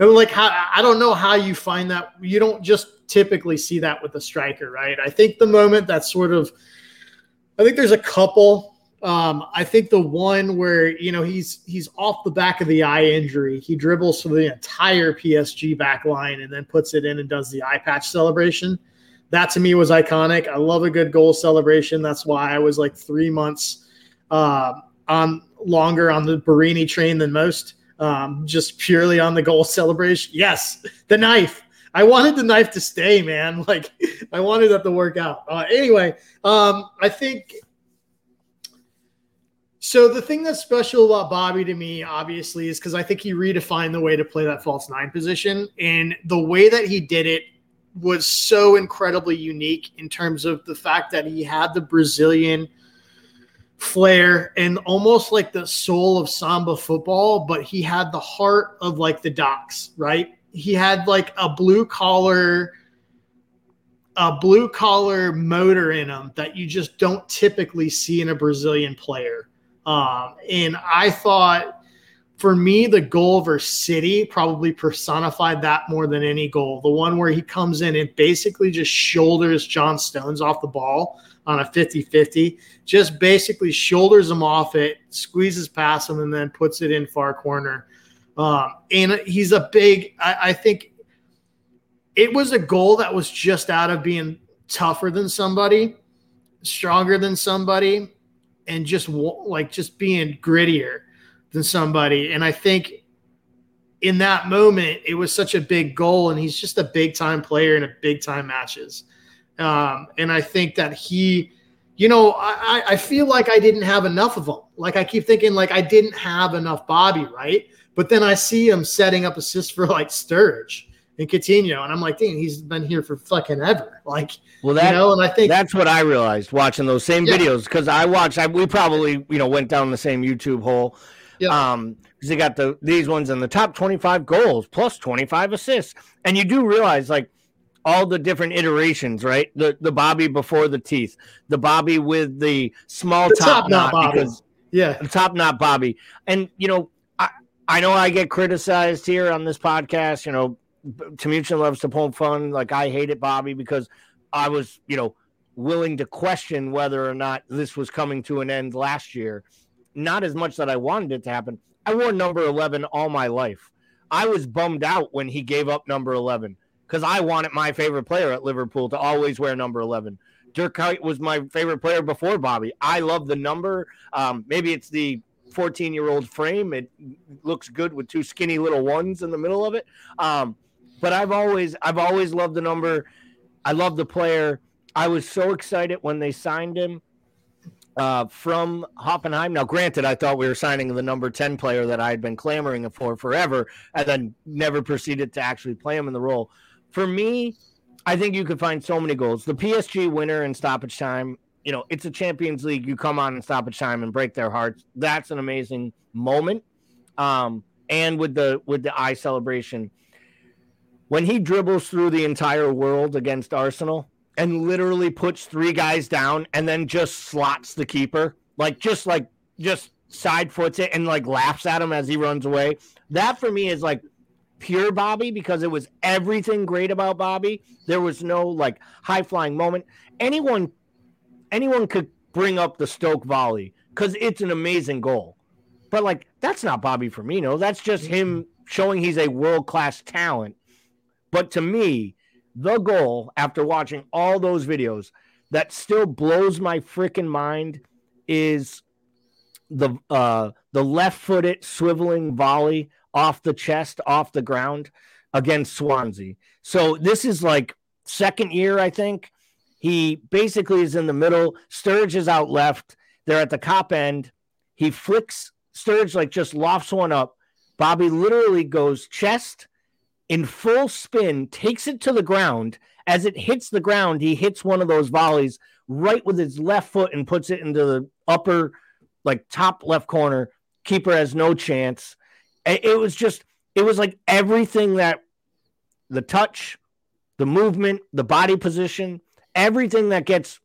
Like how I don't know how you find that you don't just typically see that with a striker, right? I think the moment that's sort of I think there's a couple. Um, I think the one where you know he's he's off the back of the eye injury, he dribbles through the entire PSG back line and then puts it in and does the eye patch celebration. That to me was iconic. I love a good goal celebration. That's why I was like three months uh, on longer on the Borini train than most um, just purely on the goal celebration. Yes, the knife. I wanted the knife to stay, man. Like I wanted that to work out. Uh, anyway, um, I think. So the thing that's special about Bobby to me, obviously, is because I think he redefined the way to play that false nine position, and the way that he did it was so incredibly unique in terms of the fact that he had the Brazilian flair and almost like the soul of samba football, but he had the heart of like the docks, right? He had like a blue collar a blue collar motor in him that you just don't typically see in a Brazilian player. Um, and I thought for me, the goal versus City probably personified that more than any goal. The one where he comes in and basically just shoulders John Stones off the ball on a 50 50, just basically shoulders him off it, squeezes past him, and then puts it in far corner. Um, and he's a big, I, I think it was a goal that was just out of being tougher than somebody, stronger than somebody, and just like just being grittier than somebody. And I think in that moment, it was such a big goal, and he's just a big time player in a big time matches. Um, and I think that he, you know, I, I feel like I didn't have enough of him. Like I keep thinking, like I didn't have enough Bobby, right? But then I see him setting up assists for like Sturridge and Coutinho, and I'm like, dang, he's been here for fucking ever. Like, well, that, you know, and I think that's what I realized watching those same yeah. videos because I watched. I, we probably, you know, went down the same YouTube hole. Yeah. Um, because they got the these ones in the top 25 goals plus 25 assists, and you do realize like all the different iterations, right? The the Bobby before the teeth, the Bobby with the small The top, top knot Bobby. because Yeah. the top knot Bobby. And you know, I I know I get criticized here on this podcast. You know, Timuchin loves to poke fun. Like I hate it, Bobby because I was, you know, willing to question whether or not this was coming to an end last year. Not as much that I wanted it to happen. I wore number eleven all my life. I was bummed out when he gave up number eleven because I wanted my favorite player at Liverpool to always wear number eleven. Dirk Kuyt was my favorite player before Bobby. I love the number. Um, maybe it's the 14 year old frame. It looks good with two skinny little ones in the middle of it. Um, but I've always, I've always loved the number. I love the player. I was so excited when they signed him uh, from Hoffenheim. Now, granted, I thought we were signing the number 10 player that I had been clamoring for forever and then never proceeded to actually play him in the role. For me, I think you could find so many goals. The PSG winner in stoppage time, you know, it's a Champions League. You come on in stoppage time and break their hearts. That's an amazing moment. Um, and with the with the eye celebration, when he dribbles through the entire world against Arsenal and literally puts three guys down and then just slots the keeper, like just like just side foots it and like laughs at him as he runs away. That for me is like pure Bobby because it was everything great about Bobby. There was no like high flying moment. Anyone anyone could bring up the Stoke volley because it's an amazing goal. But like that's not Bobby Firmino. That's just him showing he's a world class talent. But to me, the goal after watching all those videos that still blows my freaking mind is the uh the left-footed swiveling volley off the chest, off the ground against Swansea. So this is like second year, I think. He basically is in the middle. Sturge is out left. They're at the Kop end. He flicks Sturge like just lofts one up. Bobby literally goes chest in full spin, takes it to the ground. As it hits the ground, he hits one of those volleys right with his left foot and puts it into the upper, like top left corner. Keeper has no chance. It was just, it was like everything that the touch, the movement, the body position, everything that gets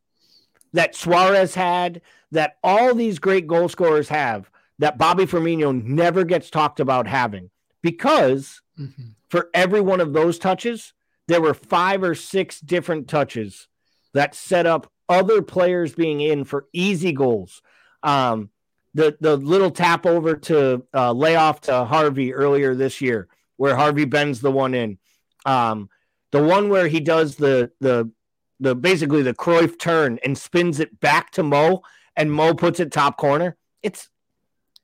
that Suarez had, that all these great goal scorers have, that Bobby Firmino never gets talked about having because Mhm. for every one of those touches, there were five or six different touches that set up other players being in for easy goals. Um, the the little tap over to uh, lay off to Harvey earlier this year, where Harvey bends the one in. Um, the one where he does the the the basically the Cruyff turn and spins it back to Mo, and Mo puts it top corner. It's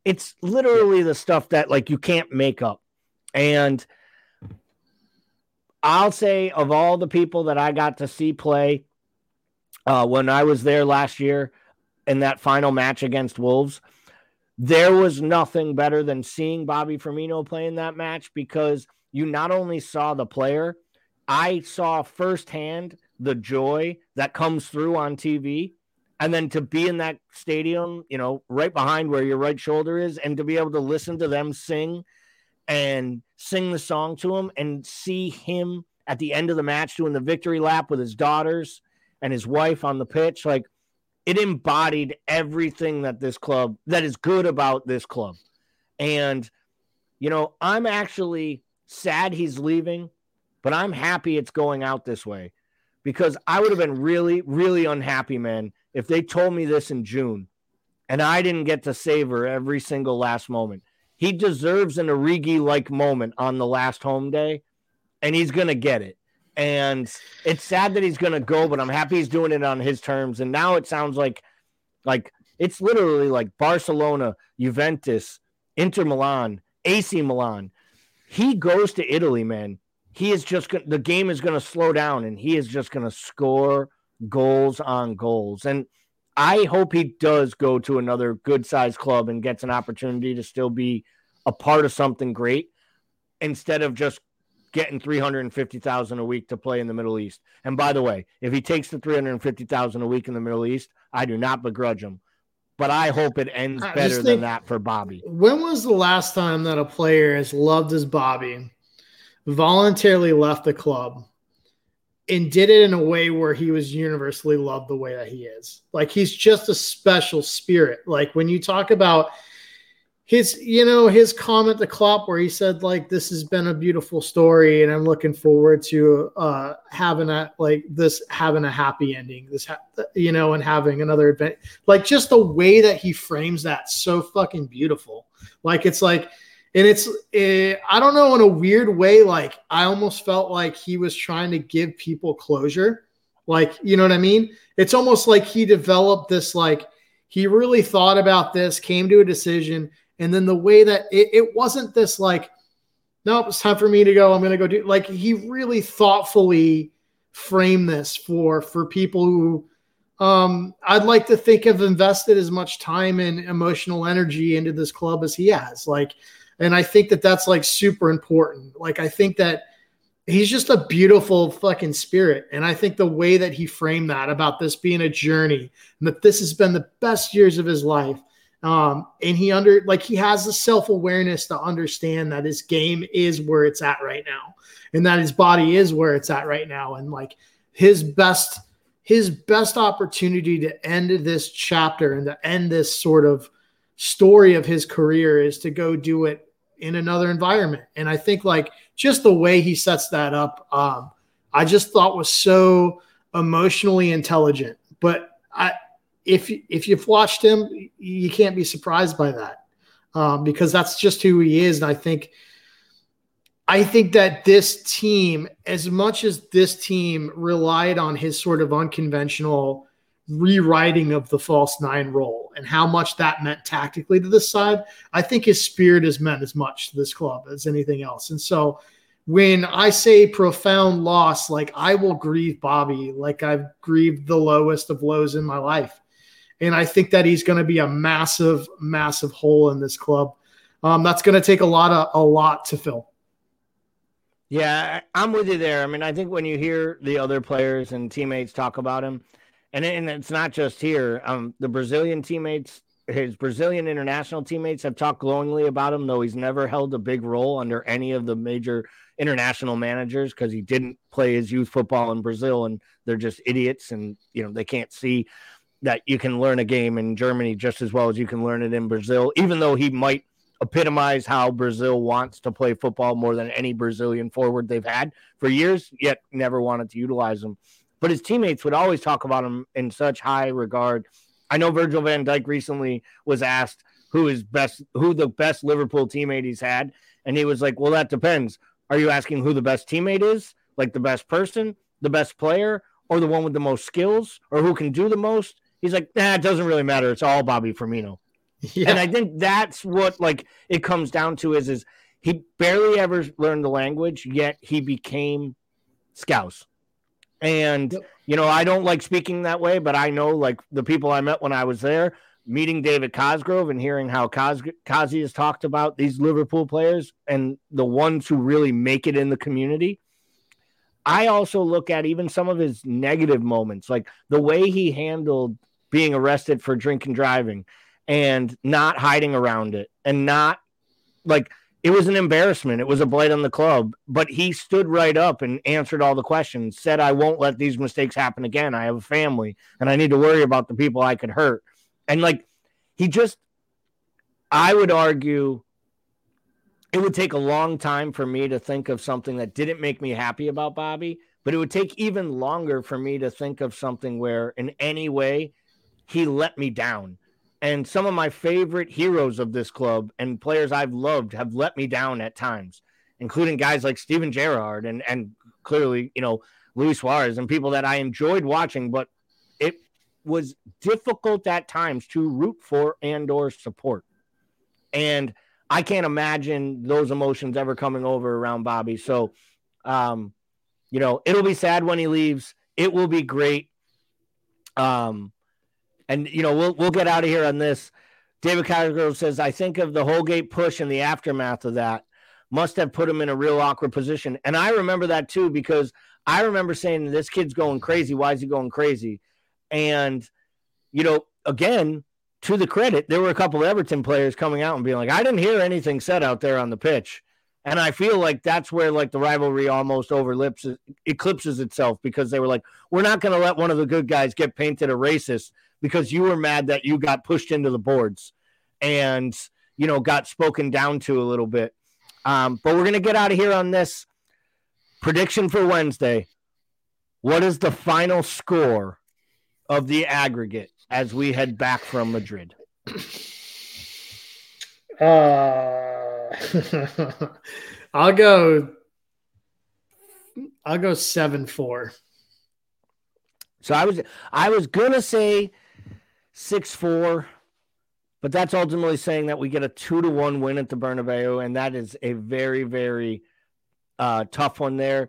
it's literally the stuff that like you can't make up. And I'll say of all the people that I got to see play uh, when I was there last year in that final match against Wolves, there was nothing better than seeing Bobby Firmino play in that match because you not only saw the player, I saw firsthand the joy that comes through on TV. And then to be in that stadium, you know, right behind where your right shoulder is, and to be able to listen to them sing and sing the song to him and see him at the end of the match doing the victory lap with his daughters and his wife on the pitch like it embodied everything that this club that is good about this club and you know i'm actually sad he's leaving but i'm happy it's going out this way because i would have been really really unhappy man if they told me this in june and i didn't get to savor every single last moment he deserves an Origi like moment on the last home day, and he's going to get it. And it's sad that he's going to go, but I'm happy he's doing it on his terms. And now it sounds like, like it's literally like Barcelona, Juventus, Inter Milan, AC Milan. He goes to Italy, man. He is just the game is going to slow down, and he is just going to score goals on goals. And I hope he does go to another good sized club and gets an opportunity to still be a part of something great instead of just getting 350,000 a week to play in the Middle East. And by the way, if he takes the 350,000 a week in the Middle East, I do not begrudge him. But I hope it ends I better just than that for Bobby. When was the last time that a player as loved as Bobby voluntarily left the club and did it in a way where he was universally loved the way that he is. Like he's just a special spirit. Like when you talk about his, you know, his comment to Klopp where he said like this has been a beautiful story and I'm looking forward to uh having a like this having a happy ending. This ha- you know and having another event. Like just the way that he frames that so fucking beautiful. Like it's like and it's it, i don't know in a weird way like i almost felt like he was trying to give people closure like you know what i mean it's almost like he developed this like he really thought about this came to a decision and then the way that it, it wasn't this like nope it's time for me to go i'm gonna go do like he really thoughtfully framed this for for people who um, I'd like to think have invested as much time and emotional energy into this club as he has. Like, and I think that that's like super important. Like, I think that he's just a beautiful fucking spirit. And I think the way that he framed that about this being a journey and that this has been the best years of his life. Um, and he under like he has the self-awareness to understand that his game is where it's at right now and that his body is where it's at right now. And like his best, his best opportunity to end this chapter and to end this sort of story of his career is to go do it in another environment. And I think like just the way he sets that up, um, I just thought was so emotionally intelligent. But I, if if you've watched him, you can't be surprised by that um, because that's just who he is. And I think, I think that this team, as much as this team relied on his sort of unconventional rewriting of the false nine role and how much that meant tactically to this side. I think his spirit has meant as much to this club as anything else. And so when I say profound loss, like I will grieve Bobby like I've grieved the lowest of lows in my life. And I think that he's going to be a massive, massive hole in this club. Um, that's going to take a lot of a lot to fill. Yeah, I'm with you there. I mean, I think when you hear the other players and teammates talk about him, and and it's not just here. Um, the Brazilian teammates, his Brazilian international teammates, have talked glowingly about him, though he's never held a big role under any of the major international managers because he didn't play his youth football in Brazil, and they're just idiots, and you know they can't see that you can learn a game in Germany just as well as you can learn it in Brazil, even though he might epitomize how Brazil wants to play football more than any Brazilian forward they've had for years, yet never wanted to utilize him but his teammates would always talk about him in such high regard. I know Virgil van Dijk recently was asked who is best, who the best Liverpool teammate he's had, and he was like, "Well, that depends. Are you asking who the best teammate is, like the best person, the best player, or the one with the most skills, or who can do the most?" He's like, "Nah, it doesn't really matter. It's all Bobby Firmino." Yeah. And I think that's what like it comes down to is is he barely ever learned the language, yet he became Scouse. And yep. you know, I don't like speaking that way, but I know like the people I met when I was there, meeting David Cosgrove and hearing how Cos- Cosy has talked about these Liverpool players and the ones who really make it in the community. I also look at even some of his negative moments, like the way he handled being arrested for drinking driving and not hiding around it and not like it was an embarrassment. It was a blight on the club, but he stood right up and answered all the questions, said, I won't let these mistakes happen again. I have a family and I need to worry about the people I could hurt. And like, he just, I would argue it would take a long time for me to think of something that didn't make me happy about Bobby, but it would take even longer for me to think of something where in any way he let me down and some of my favorite heroes of this club and players I've loved have let me down at times, including guys like Steven Gerrard and and clearly, you know, Luis Suarez and people that I enjoyed watching, but it was difficult at times to root for and or support. And I can't imagine those emotions ever coming over around Bobby. So um, you know, it'll be sad when he leaves. It will be great. Um, and you know, we'll we'll get out of here on this. David Cosgrove says, I think of the Holgate push and the aftermath of that must have put him in a real awkward position. And I remember that too, because I remember saying, This kid's going crazy. Why is he going crazy? And, you know, again, to the credit, there were a couple of Everton players coming out and being like, I didn't hear anything said out there on the pitch. And I feel like that's where like the rivalry almost overlips eclipses itself because they were like, we're not going to let one of the good guys get painted a racist because you were mad that you got pushed into the boards and you know got spoken down to a little bit. Um, but we're going to get out of here on this prediction for Wednesday. What is the final score of the aggregate as we head back from Madrid? Uh, I'll go. I'll go seven four. So I was I was gonna say six four, but that's ultimately saying that we get a two to one win at the Bernabeu, and that is a very very uh, tough one there.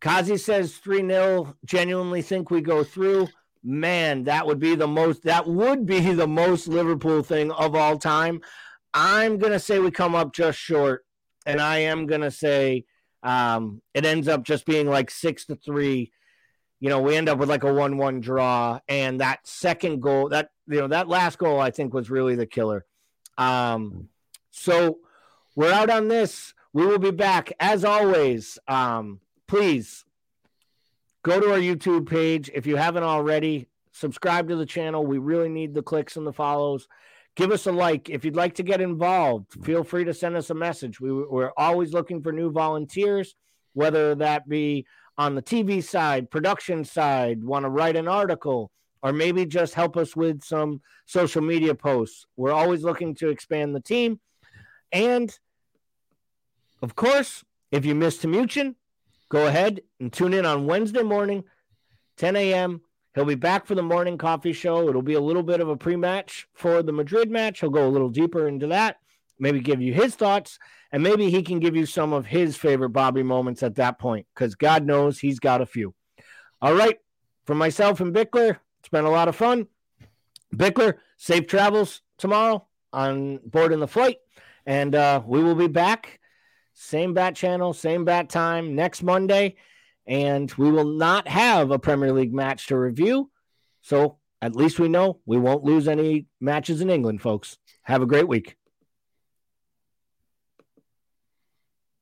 Kazi says 3 0. Genuinely think we go through. Man, that would be the most, that would be the most Liverpool thing of all time. I'm going to say we come up just short. And I am going to say um, it ends up just being like six to three. You know, we end up with like a 1 1 draw. And that second goal, that, you know, that last goal, I think was really the killer. Um, so we're out on this. We will be back as always. Um, please go to our YouTube page if you haven't already. Subscribe to the channel. We really need the clicks and the follows. Give us a like. If you'd like to get involved, feel free to send us a message. We, we're always looking for new volunteers, whether that be on the TV side, production side, want to write an article, or maybe just help us with some social media posts. We're always looking to expand the team. And of course, if you missed Timuchin, go ahead and tune in on Wednesday morning, 10 a.m. He'll be back for the morning coffee show. It'll be a little bit of a pre match for the Madrid match. He'll go a little deeper into that, maybe give you his thoughts, and maybe he can give you some of his favorite Bobby moments at that point, because God knows he's got a few. All right. For myself and Bickler, it's been a lot of fun. Bickler, safe travels tomorrow on board in the flight. And uh, we will be back same bat channel, same bat time next Monday. And we will not have a Premier League match to review. So at least we know we won't lose any matches in England, folks. Have a great week.